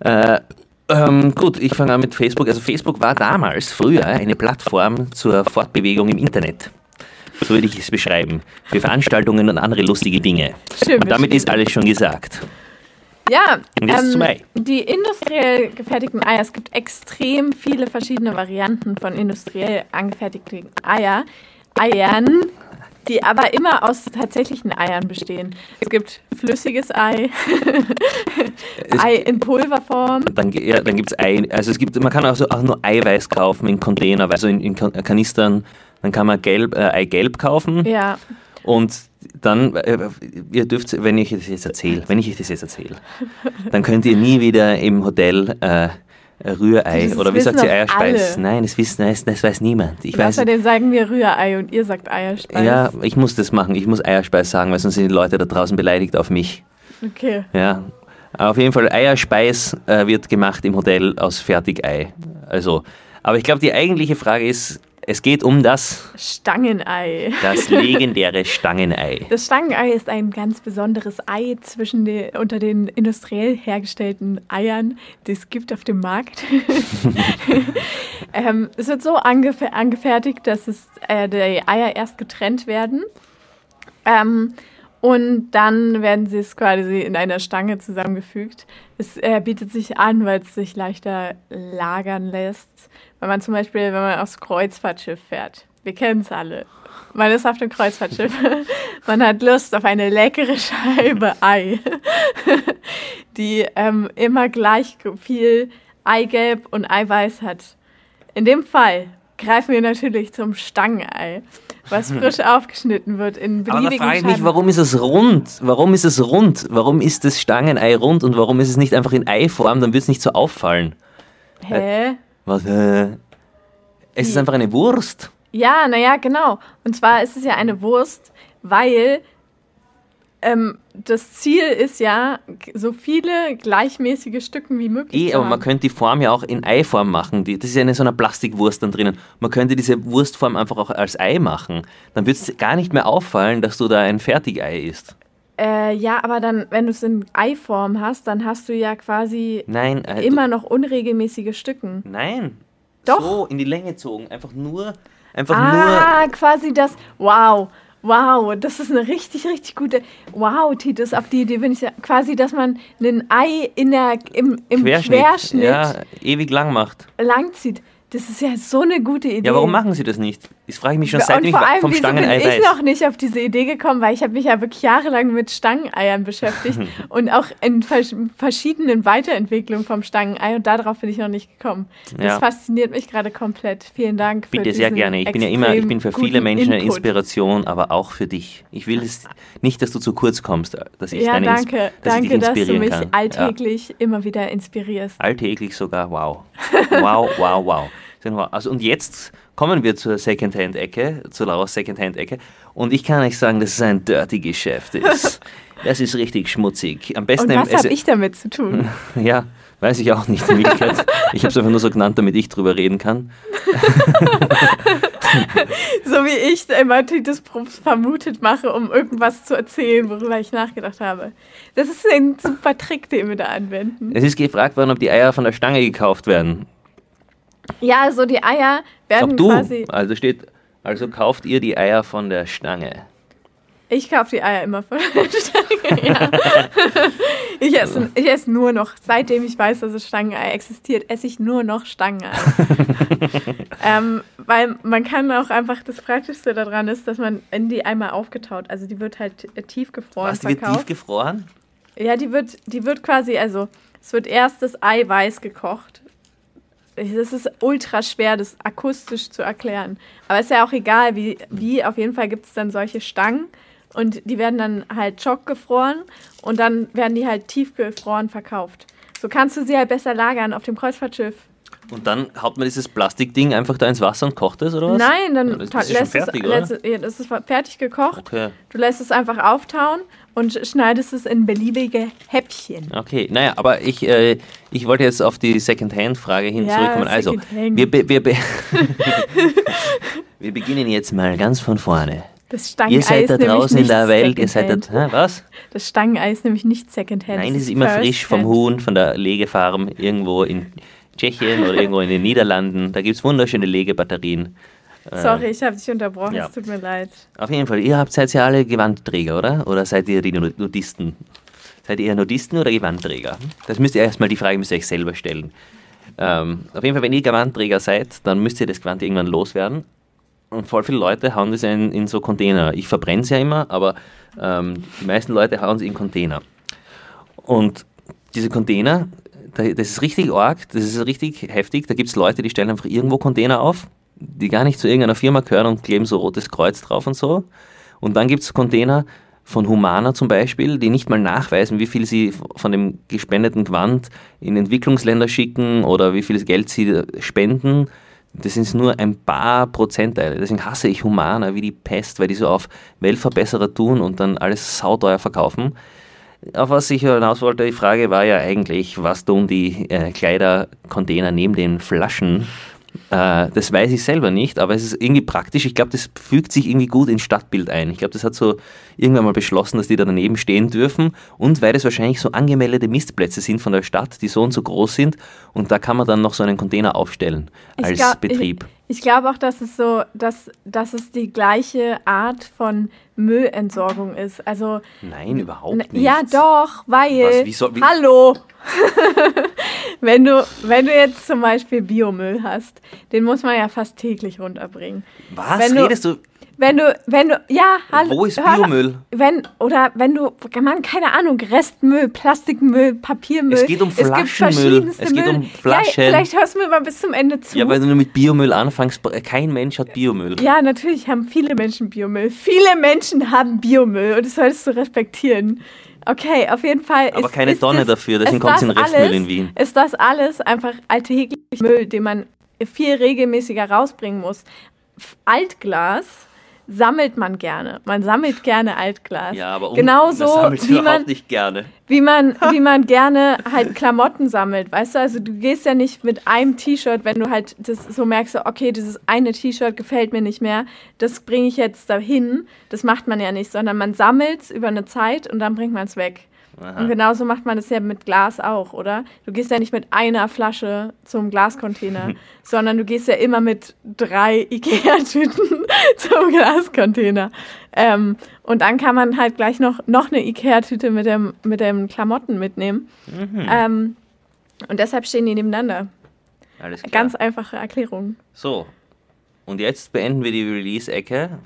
Äh, ähm, gut, ich fange an mit Facebook. Also Facebook war damals, früher, eine Plattform zur Fortbewegung im Internet. So würde ich es beschreiben. Für Veranstaltungen und andere lustige Dinge. Schön Und damit ist alles schon gesagt. Ja, ähm, die industriell gefertigten Eier, es gibt extrem viele verschiedene Varianten von industriell angefertigten Eier, Eiern, die aber immer aus tatsächlichen Eiern bestehen. Es gibt flüssiges Ei, Ei in Pulverform. Dann, ja, dann gibt es Ei, also es gibt, man kann also auch nur Eiweiß kaufen in Container, also in, in Kan- Kanistern. Dann kann man gelb, äh, Eigelb kaufen. Ja, Und dann, äh, ihr dürft, wenn ich das jetzt erzähle, wenn ich euch das jetzt erzähle, dann könnt ihr nie wieder im Hotel äh, Rührei Das oder wie sagt sie Eierspeis? alle. Nein, das, wissen, das, das weiß niemand. Ich und weiß, außerdem sagen wir Rührei und ihr sagt Eierspeis. ja, ich muss das machen. Ich muss Eierspeis sagen, weil sonst sind die Leute da draußen beleidigt auf mich. Okay. Ja, auf jeden Fall Eierspeis äh, wird gemacht im Hotel aus Fertigei. Also, aber ich glaube, die eigentliche Frage ist, es geht um das, Stangenei. das legendäre Stangenei. Das Stangenei ist ein ganz besonderes Ei zwischen den, unter den industriell hergestellten Eiern, die es gibt auf dem Markt. ähm, es wird so angef angefertigt, dass es, äh, die Eier erst getrennt werden. Ähm, und dann werden sie es quasi in einer Stange zusammengefügt. Es äh, bietet sich an, weil es sich leichter lagern lässt. Wenn man zum Beispiel, wenn man aufs Kreuzfahrtschiff fährt. Wir kennen es alle. Man ist auf dem Kreuzfahrtschiff. Man hat Lust auf eine leckere Scheibe Ei, die ähm, immer gleich viel Eigelb und Eiweiß hat. In dem Fall greifen wir natürlich zum Stangenei, was frisch aufgeschnitten wird in Aber da beliebigen frage ich mich, warum ist es rund? Warum ist es rund? Warum ist das Stangenei rund und warum ist es nicht einfach in Eiform? Dann wird es nicht so auffallen. Hä? Was? Äh, es ist einfach eine Wurst. Ja, naja, genau. Und zwar ist es ja eine Wurst, weil ähm, das Ziel ist ja, so viele gleichmäßige Stücken wie möglich Eh, aber man könnte die Form ja auch in Eiform machen. Die, das ist ja in so einer Plastikwurst dann drinnen. Man könnte diese Wurstform einfach auch als Ei machen. Dann würde es gar nicht mehr auffallen, dass du da ein Fertigei isst. Äh, ja, aber dann, wenn du es in Eiform hast, dann hast du ja quasi Nein. Äh, immer noch unregelmäßige Stücken. Nein. Doch. So, in die Länge gezogen. Einfach nur. Einfach Ah, quasi das. Wow. Wow, das ist eine richtig, richtig gute. Wow, Titus, auf die Idee bin ich. Quasi, dass man ein Ei in der, im, im Querschnitt. Querschnitt, Ja, ewig lang macht. langzieht. Das ist ja so eine gute Idee. Ja, warum machen sie das nicht? Das frage ich mich schon seitdem ich vor allem, vom wieso bin Stangenei ich weiß. noch nicht auf diese Idee gekommen, weil ich habe mich ja wirklich jahrelang mit Stangeneiern beschäftigt und auch in vers verschiedenen Weiterentwicklungen vom Stangenei und darauf bin ich noch nicht gekommen. Das Ja. fasziniert mich gerade komplett. Vielen Dank. für Bitte sehr gerne. Ich bin ja immer, ich bin für viele Menschen eine. Inspiration, aber auch für dich. Ich will es nicht, dass du zu kurz kommst, dass ich Ja, deine Ins- danke. dass danke, dass du mich kann. alltäglich immer wieder inspirierst. Ja, alltäglich sogar. Wow. Wow, wow, wow. Also und jetzt kommen wir zur Secondhand-Ecke, zur Laura's Secondhand-Ecke. Und ich kann euch sagen, dass es ein dirty Geschäft ist. Das ist richtig schmutzig. Am besten Und was habe ich damit zu tun? Ja, weiß ich auch nicht in Wirklichkeit. Ich habe es einfach nur so genannt, damit ich drüber reden kann. so wie ich immer Probst vermutet mache, um irgendwas zu erzählen, worüber ich nachgedacht habe. Das ist ein super Trick, den wir da anwenden. Es ist gefragt worden, ob die Eier von der Stange gekauft werden. Ja, so die Eier werden du, quasi. also steht, also kauft ihr die Eier von der Stange. Ich kaufe die Eier immer von der Stange. Ja. Ich, esse, ich esse nur noch, seitdem ich weiß, dass es Stangenei existiert, esse ich nur noch Stangenei. ähm, weil man kann auch einfach, das Praktischste daran ist, dass man in die einmal aufgetaut, also die wird halt tiefgefroren Was, die wird verkauft. tiefgefroren? Ja, die wird, die wird quasi, also es wird erst das Ei weiß gekocht. Das ist ultra schwer, das akustisch zu erklären. Aber ist ja auch egal, wie, wie. Auf jeden Fall gibt es dann solche Stangen und die werden dann halt schockgefroren und dann werden die halt tiefgefroren verkauft. So kannst du sie halt besser lagern auf dem Kreuzfahrtschiff. Und dann haut man dieses Plastikding einfach da ins Wasser und kocht es, oder was? Nein, dann Ja, das ist lässt fertig, es, lässt, ja, das ist fertig gekocht. Okay. Du lässt es einfach auftauen und schneidest es in beliebige Häppchen. Okay, naja, aber ich, äh, ich wollte jetzt auf die Secondhand-Frage hin Ja, zurückkommen. Also, wir, wir, be wir beginnen jetzt mal ganz von vorne. Das Stangenei Ihr seid ist da draußen in nicht der Welt, ihr seid Secondhand. da, was? Das Stangenei ist nämlich nicht Secondhand. Nein, das ist immer frisch vom. Huhn, von der Legefarm irgendwo in Tschechien oder irgendwo in den Niederlanden. Da gibt es wunderschöne Legebatterien. Äh, Sorry, ich habe dich unterbrochen, ja. es tut mir leid. Auf jeden Fall, ihr habt seid ja alle Gewandträger, oder? Oder seid ihr die Nu- Nudisten? Seid ihr eher Nudisten oder Gewandträger? Das müsst ihr erstmal, die Frage müsst ihr euch selber stellen. Ähm, auf jeden Fall, wenn ihr Gewandträger seid, dann müsst ihr das Gewand irgendwann loswerden. Und voll viele Leute hauen das in, in so Container. Ich verbrenne es ja immer, aber ähm, die meisten Leute hauen es in Container. Und diese Container, da- das ist richtig arg, das ist richtig heftig. Da gibt es Leute, die stellen einfach irgendwo Container auf, die gar nicht zu irgendeiner Firma gehören und kleben so rotes Kreuz drauf und so. Und dann gibt es Container von Humana zum Beispiel, die nicht mal nachweisen, wie viel sie von dem gespendeten Gewand in Entwicklungsländer schicken oder wie viel Geld sie spenden. Das sind nur ein paar Prozentteile. Deswegen hasse ich Humana wie die Pest, weil die so auf Weltverbesserer tun und dann alles sauteuer verkaufen. Auf was ich hinaus wollte, die Frage war ja eigentlich, was tun die äh, Kleidercontainer neben den Flaschen? Äh, das weiß ich selber nicht, aber es ist irgendwie praktisch. Ich glaube, das fügt sich irgendwie gut ins Stadtbild ein. Ich glaube, das hat so irgendwann mal beschlossen, dass die da daneben stehen dürfen. Und weil das wahrscheinlich so angemeldete Mistplätze sind von der Stadt, die so und so groß sind. Und da kann man dann noch so einen Container aufstellen als glaub- Betrieb. Ich, ich glaube auch, dass es so, dass, dass es die gleiche Art von Müllentsorgung ist. Also Nein, überhaupt nicht. ja doch, weil Was, wie soll- wie- Hallo. wenn du wenn du jetzt zum Beispiel Biomüll hast, den muss man ja fast täglich runterbringen. Was wenn du- redest du? Wenn du, wenn du, ja, hallo. Wo ist hör- Biomüll? Wenn, oder wenn du, man, keine Ahnung, Restmüll, Plastikmüll, Papiermüll. Es geht um Es gibt Flaschenmüll. verschiedenste Es geht um. Flaschen. Ja, vielleicht hörst du mir mal bis zum Ende zu. Ja, weil du mit Biomüll anfängst, kein Mensch hat Biomüll. Ja, natürlich haben viele Menschen Biomüll. Viele Menschen haben Biomüll und das solltest du respektieren. Okay, auf jeden Fall. Aber ist, keine ist Tonne das, dafür, deswegen ist kommt's in Restmüll alles- in Wien. Ist das alles einfach alltäglich Müll, den man viel regelmäßiger rausbringen muss? Altglas sammelt man gerne. Man sammelt gerne Altglas. Ja, aber um, Genauso wie man, nicht gerne. wie man, wie man gerne halt Klamotten sammelt, weißt du? Also du gehst ja nicht mit einem T-Shirt, wenn du halt das so merkst, so, okay, dieses eine T-Shirt gefällt mir nicht mehr, das bringe ich jetzt dahin. Das macht man ja nicht, sondern man sammelt es über eine Zeit und dann bringt man es weg. Und genauso macht man das ja mit Glas auch, oder? Du gehst ja nicht mit einer Flasche zum Glascontainer, sondern du gehst ja immer mit drei Ikea-Tüten zum Glascontainer. Ähm, und dann kann man halt gleich noch, noch eine Ikea-Tüte mit dem, mit dem Klamotten mitnehmen. Ähm, und deshalb stehen die nebeneinander. Alles klar. Ganz einfache Erklärung. So, und jetzt beenden wir die Release-Ecke.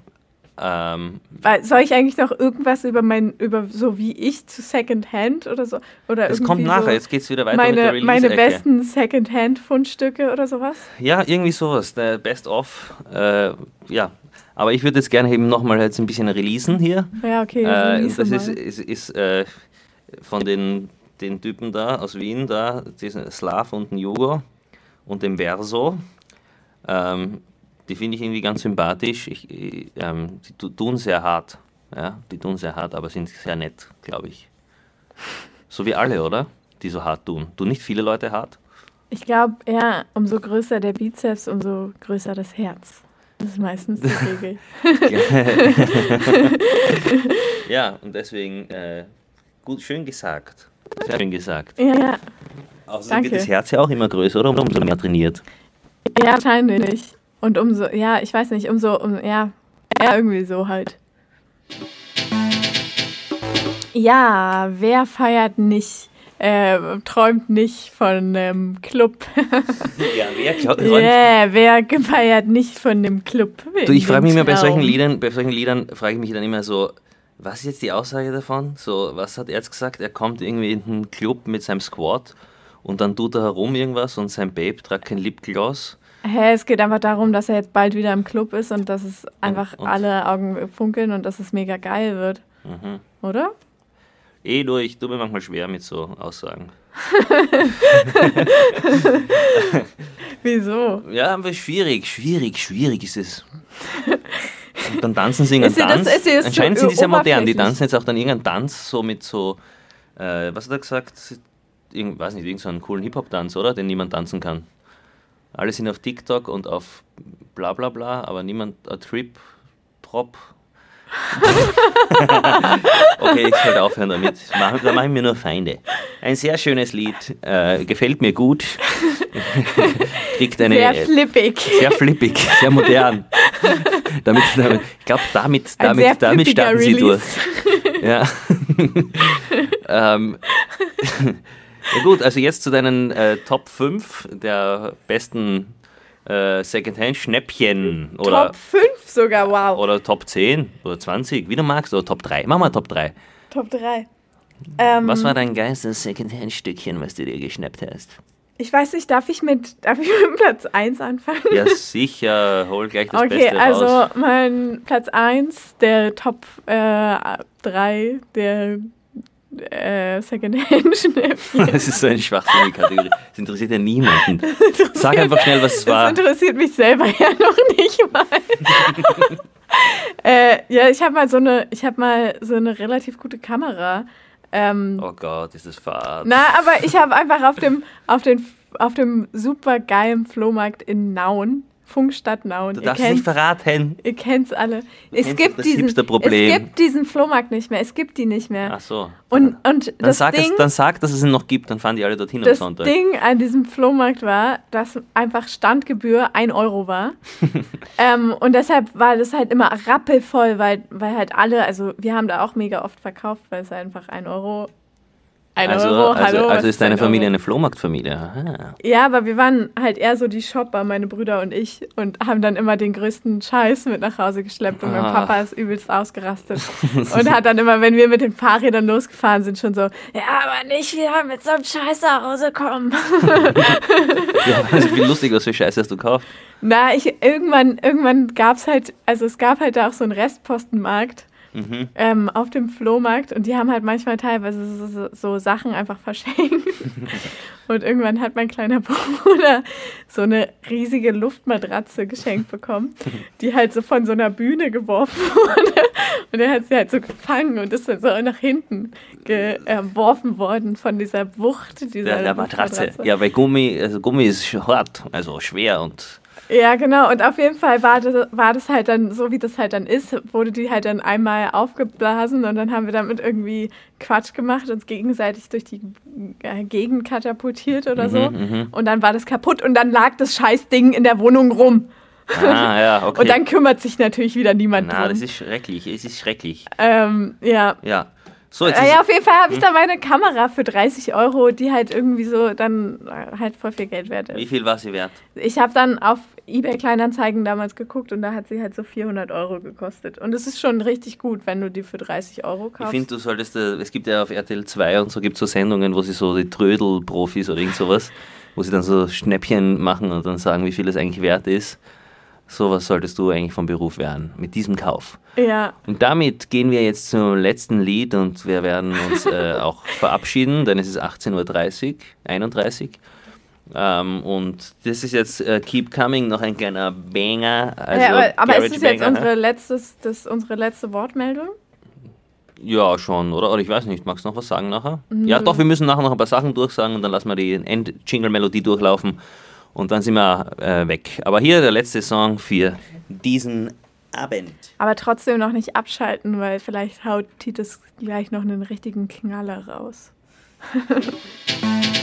Ähm, soll ich eigentlich noch irgendwas über mein, über so wie ich zu Secondhand oder so? Oder das kommt nachher, so jetzt geht es wieder weiter mit der meine, meine besten Secondhand-Fundstücke oder sowas? Ja, irgendwie sowas, der Best-of. Äh, ja, aber ich würde jetzt gerne eben nochmal jetzt ein bisschen releasen hier. Ja, okay. Äh, release das ist, ist, ist äh, von den, den Typen da aus Wien, da, diesen Slav und den Jugo und dem Verso. Ähm, die finde ich irgendwie ganz sympathisch. Ich, ich, ähm, die tu- tun sehr hart. Ja, die tun sehr hart, aber sind sehr nett, glaube ich. So wie alle, oder? Die so hart tun. Tun nicht viele Leute hart? Ich glaube, ja, umso größer der Bizeps, umso größer das Herz. Das ist meistens die Regel. Ja, und deswegen äh, gut, schön gesagt. Sehr schön gesagt. ja, ja. Außerdem Danke. wird das Herz ja auch immer größer, oder? Umso mehr trainiert. Ja, wahrscheinlich. Und umso, ja, ich weiß nicht, umso, um, ja, ja, irgendwie so halt. Ja, wer feiert nicht, äh, träumt nicht von einem Club? Ja, wer glaubt, Yeah, wer feiert nicht von dem Club? Du, ich frage mich immer bei solchen Liedern, bei solchen Liedern frage ich mich dann immer so, was ist jetzt die Aussage davon? So, was hat er jetzt gesagt? Er kommt irgendwie in einen Club mit seinem Squad und dann tut er herum irgendwas und sein Babe trägt kein Lipgloss. Hä, es geht einfach darum, dass er jetzt bald wieder im Club ist und dass es einfach und- alle Augen funkeln und dass es mega geil wird. Mhm. Oder? Eh, nur ich tue mir manchmal schwer mit so Aussagen. Wieso? Ja, aber schwierig, schwierig, schwierig ist es. Und dann tanzen sie irgendeinen dir das- Tanz. ist Anscheinend sind die sehr modern. Die tanzen jetzt auch dann irgendeinen Tanz so mit so, äh, was hat er gesagt? Irgend, weiß nicht, irgendeinen so einen coolen Hip-Hop-Tanz, oder? Den niemand tanzen kann. Alle sind auf TikTok und auf bla bla bla, aber niemand, a Trip, Drop. okay, ich sollte aufhören damit. Da mache ich mir nur Feinde. Ein sehr schönes Lied, äh, gefällt mir gut. Kriegt eine, Sehr äh, flippig. sehr flippig, sehr modern. damit, damit, ich glaube, damit, damit, damit starten sie durch. Release. Ja. ähm, ja gut, also jetzt zu deinen äh, Top 5 der besten äh, Secondhand-Schnäppchen oder, Top 5 sogar, wow. oder Top 10 oder 20, wie du magst, oder Top 3. Mach mal Top 3. Top 3. Ähm, Was war dein geilstes Secondhand-Stückchen, was du dir geschnappt hast? Ich weiß nicht, darf ich mit, darf ich mit Platz 1 anfangen? Ja, sicher, hol gleich das okay, Beste also raus. mein Platz 1, der Top äh, 3 der äh, Secondhand-Schnäppchen. Das ist so eine schwachsinnige Kategorie. Das interessiert ja niemanden. Sag einfach schnell, was es Das war. interessiert mich selber ja noch nicht mal. äh, ja, ich habe mal so eine, ich habe mal so eine relativ gute Kamera. Ähm, Oh Gott, ist das fad. Na, aber ich habe einfach auf dem, auf den, auf dem super geilen Flohmarkt in Nauen, Funkstadt Nauen. Du ihr darfst es nicht verraten. ihr kennt's alle. Es gibt das diesen, es gibt diesen Flohmarkt nicht mehr. Es gibt die nicht mehr. Ach so. Und, und Dann das sag, Ding, es, dann sag, dass es ihn noch gibt, dann fahren die alle dorthin am das Sonntag. Ding an diesem Flohmarkt war, dass einfach Standgebühr 1 Euro war. ähm, und deshalb war das halt immer rappelvoll, weil, weil halt alle, also wir haben da auch mega oft verkauft, weil es einfach 1 Euro. 1 also, Euro, also, hallo. was also ist deine ein Euro? Familie eine Flohmarktfamilie. Aha. Ja, aber wir waren halt eher so die Shopper, meine Brüder und ich, und haben dann immer den größten Scheiß mit nach Hause geschleppt und mein Ah. Papa ist übelst ausgerastet und hat dann immer, wenn wir mit den Fahrrädern losgefahren sind, schon so, ja, aber nicht wieder mit so einem Scheiß nach Hause kommen. Ja, also viel lustig, was für Scheiße hast du gekauft. Na, ich, irgendwann, irgendwann gab's halt, also es gab halt da auch so einen Restpostenmarkt Mhm. ähm, auf dem Flohmarkt und die haben halt manchmal teilweise so, so, so Sachen einfach verschenkt. und irgendwann hat mein kleiner Bruder so eine riesige Luftmatratze geschenkt bekommen, die halt so von so einer Bühne geworfen wurde. Und er hat sie halt so gefangen und ist dann so nach hinten geworfen worden von dieser Wucht dieser Der, der Matratze. Ja, weil Gummi, also Gummi ist hart, also schwer und Ja, genau. Und auf jeden Fall war das, war das halt dann, so wie das halt dann ist, wurde die halt dann einmal aufgeblasen und dann haben wir damit irgendwie Quatsch gemacht, uns gegenseitig durch die äh, Gegend katapultiert oder so. mhm. Und dann war das kaputt und dann lag das Scheißding in der Wohnung rum. Ah, ja, okay. Und dann kümmert sich natürlich wieder niemand Na, drum. das ist schrecklich, es ist schrecklich. ähm, ja, Ja. So, jetzt Äh, ja, auf jeden Fall habe ich da meine Kamera für 30 Euro, die halt irgendwie so dann äh, halt voll viel Geld wert wie ist. viel war sie wert? Ich habe dann auf eBay Kleinanzeigen damals geguckt und da hat sie halt so 400 Euro gekostet. Und es ist schon richtig gut, wenn du die für 30 Euro Ich kaufst. finde, du solltest, äh, es gibt ja auf RTL 2 und so gibt es so Sendungen, wo sie so die Trödel-Profis oder irgend sowas, wo sie dann so Schnäppchen machen und dann sagen, wie viel es eigentlich wert ist. Sowas solltest du eigentlich vom Beruf werden, mit diesem Kauf. ja, Und damit gehen wir jetzt zum letzten Lied und wir werden uns äh, auch verabschieden, denn es ist 18.30 Uhr, 31 ähm, und das ist jetzt äh, Keep Coming, noch ein kleiner Banger. Also ja aber, aber ist das jetzt Garage-Banger, unsere, letztes, das unsere letzte Wortmeldung? Ja, schon, oder? Oder ich weiß nicht, magst du noch was sagen nachher? Mhm. Ja, doch, wir müssen nachher noch ein paar Sachen durchsagen und dann lassen wir die End-Jingle-Melodie durchlaufen und dann sind wir äh, weg. Aber hier der letzte Song für diesen Abend. Aber trotzdem noch nicht abschalten, weil vielleicht haut Titus gleich noch einen richtigen Knaller raus.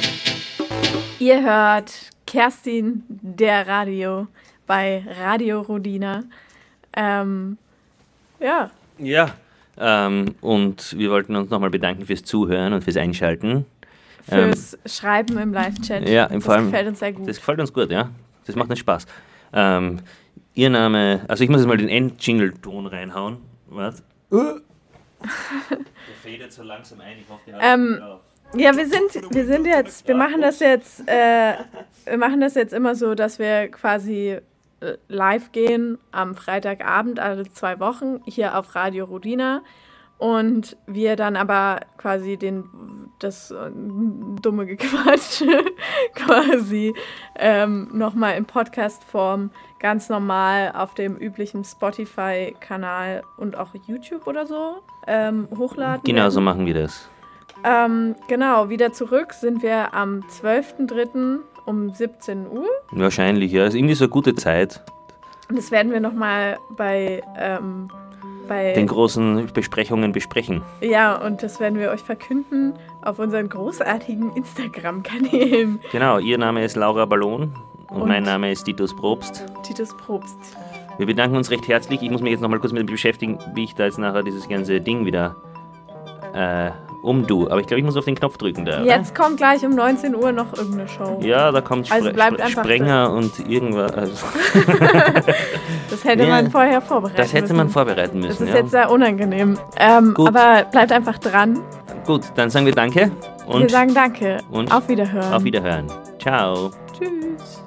Ihr hört Kerstin der Radio bei Radio Rodina. Ähm, ja, Ja. Ähm, und wir wollten uns nochmal bedanken fürs Zuhören und fürs Einschalten. fürs Schreiben im Live-Chat. Ähm, ja, im das vor allem- gefällt uns sehr gut. Das gefällt uns gut, ja. Das macht uns Spaß. Ähm, ihr Name, also ich muss jetzt mal den End-Jingle-Ton reinhauen. Was? Der fädelt so langsam ein, ich hoffe, der hat Ähm, Ja, wir sind, wir sind jetzt, wir machen das jetzt, äh, wir machen das jetzt immer so, dass wir quasi äh, live gehen am Freitagabend alle zwei Wochen hier auf Radio Rodina und wir dann aber quasi den das äh, dumme Gequatsch quasi ähm, nochmal in Podcast-Form ganz normal auf dem üblichen Spotify-Kanal und auch YouTube oder so ähm, hochladen. Genau so machen wir das. Ähm, genau, wieder zurück sind wir am 12.03. um 17 Uhr. Wahrscheinlich, ja. Ist irgendwie so eine gute Zeit. Und das werden wir nochmal bei, ähm, bei Den großen Besprechungen besprechen. ja, und das werden wir euch verkünden auf unseren großartigen Instagram-Kanälen. Genau, ihr Name ist Laura Ballon und, Und- mein Name ist Titus Probst. Titus Probst. Wir bedanken uns recht herzlich. Ich muss mich jetzt nochmal kurz mit dem beschäftigen, wie ich da jetzt nachher dieses ganze Ding wieder äh, umdu. Aber ich glaube, ich muss auf den Knopf drücken da. oder? Jetzt kommt gleich um 19 Uhr noch irgendeine Show. Ja, da kommt Spre Also bleibt Spre Sprenger und irgendwas. Also, Das hätte Ja, man vorher vorbereitet das hätte man müssen. vorbereiten Das müssen. ist Ja. jetzt sehr unangenehm. Ähm, aber bleibt einfach dran. Gut, dann sagen wir Danke wir und sagen Danke. und auf Wiederhören. auf Wiederhören. Ciao. Tschüss.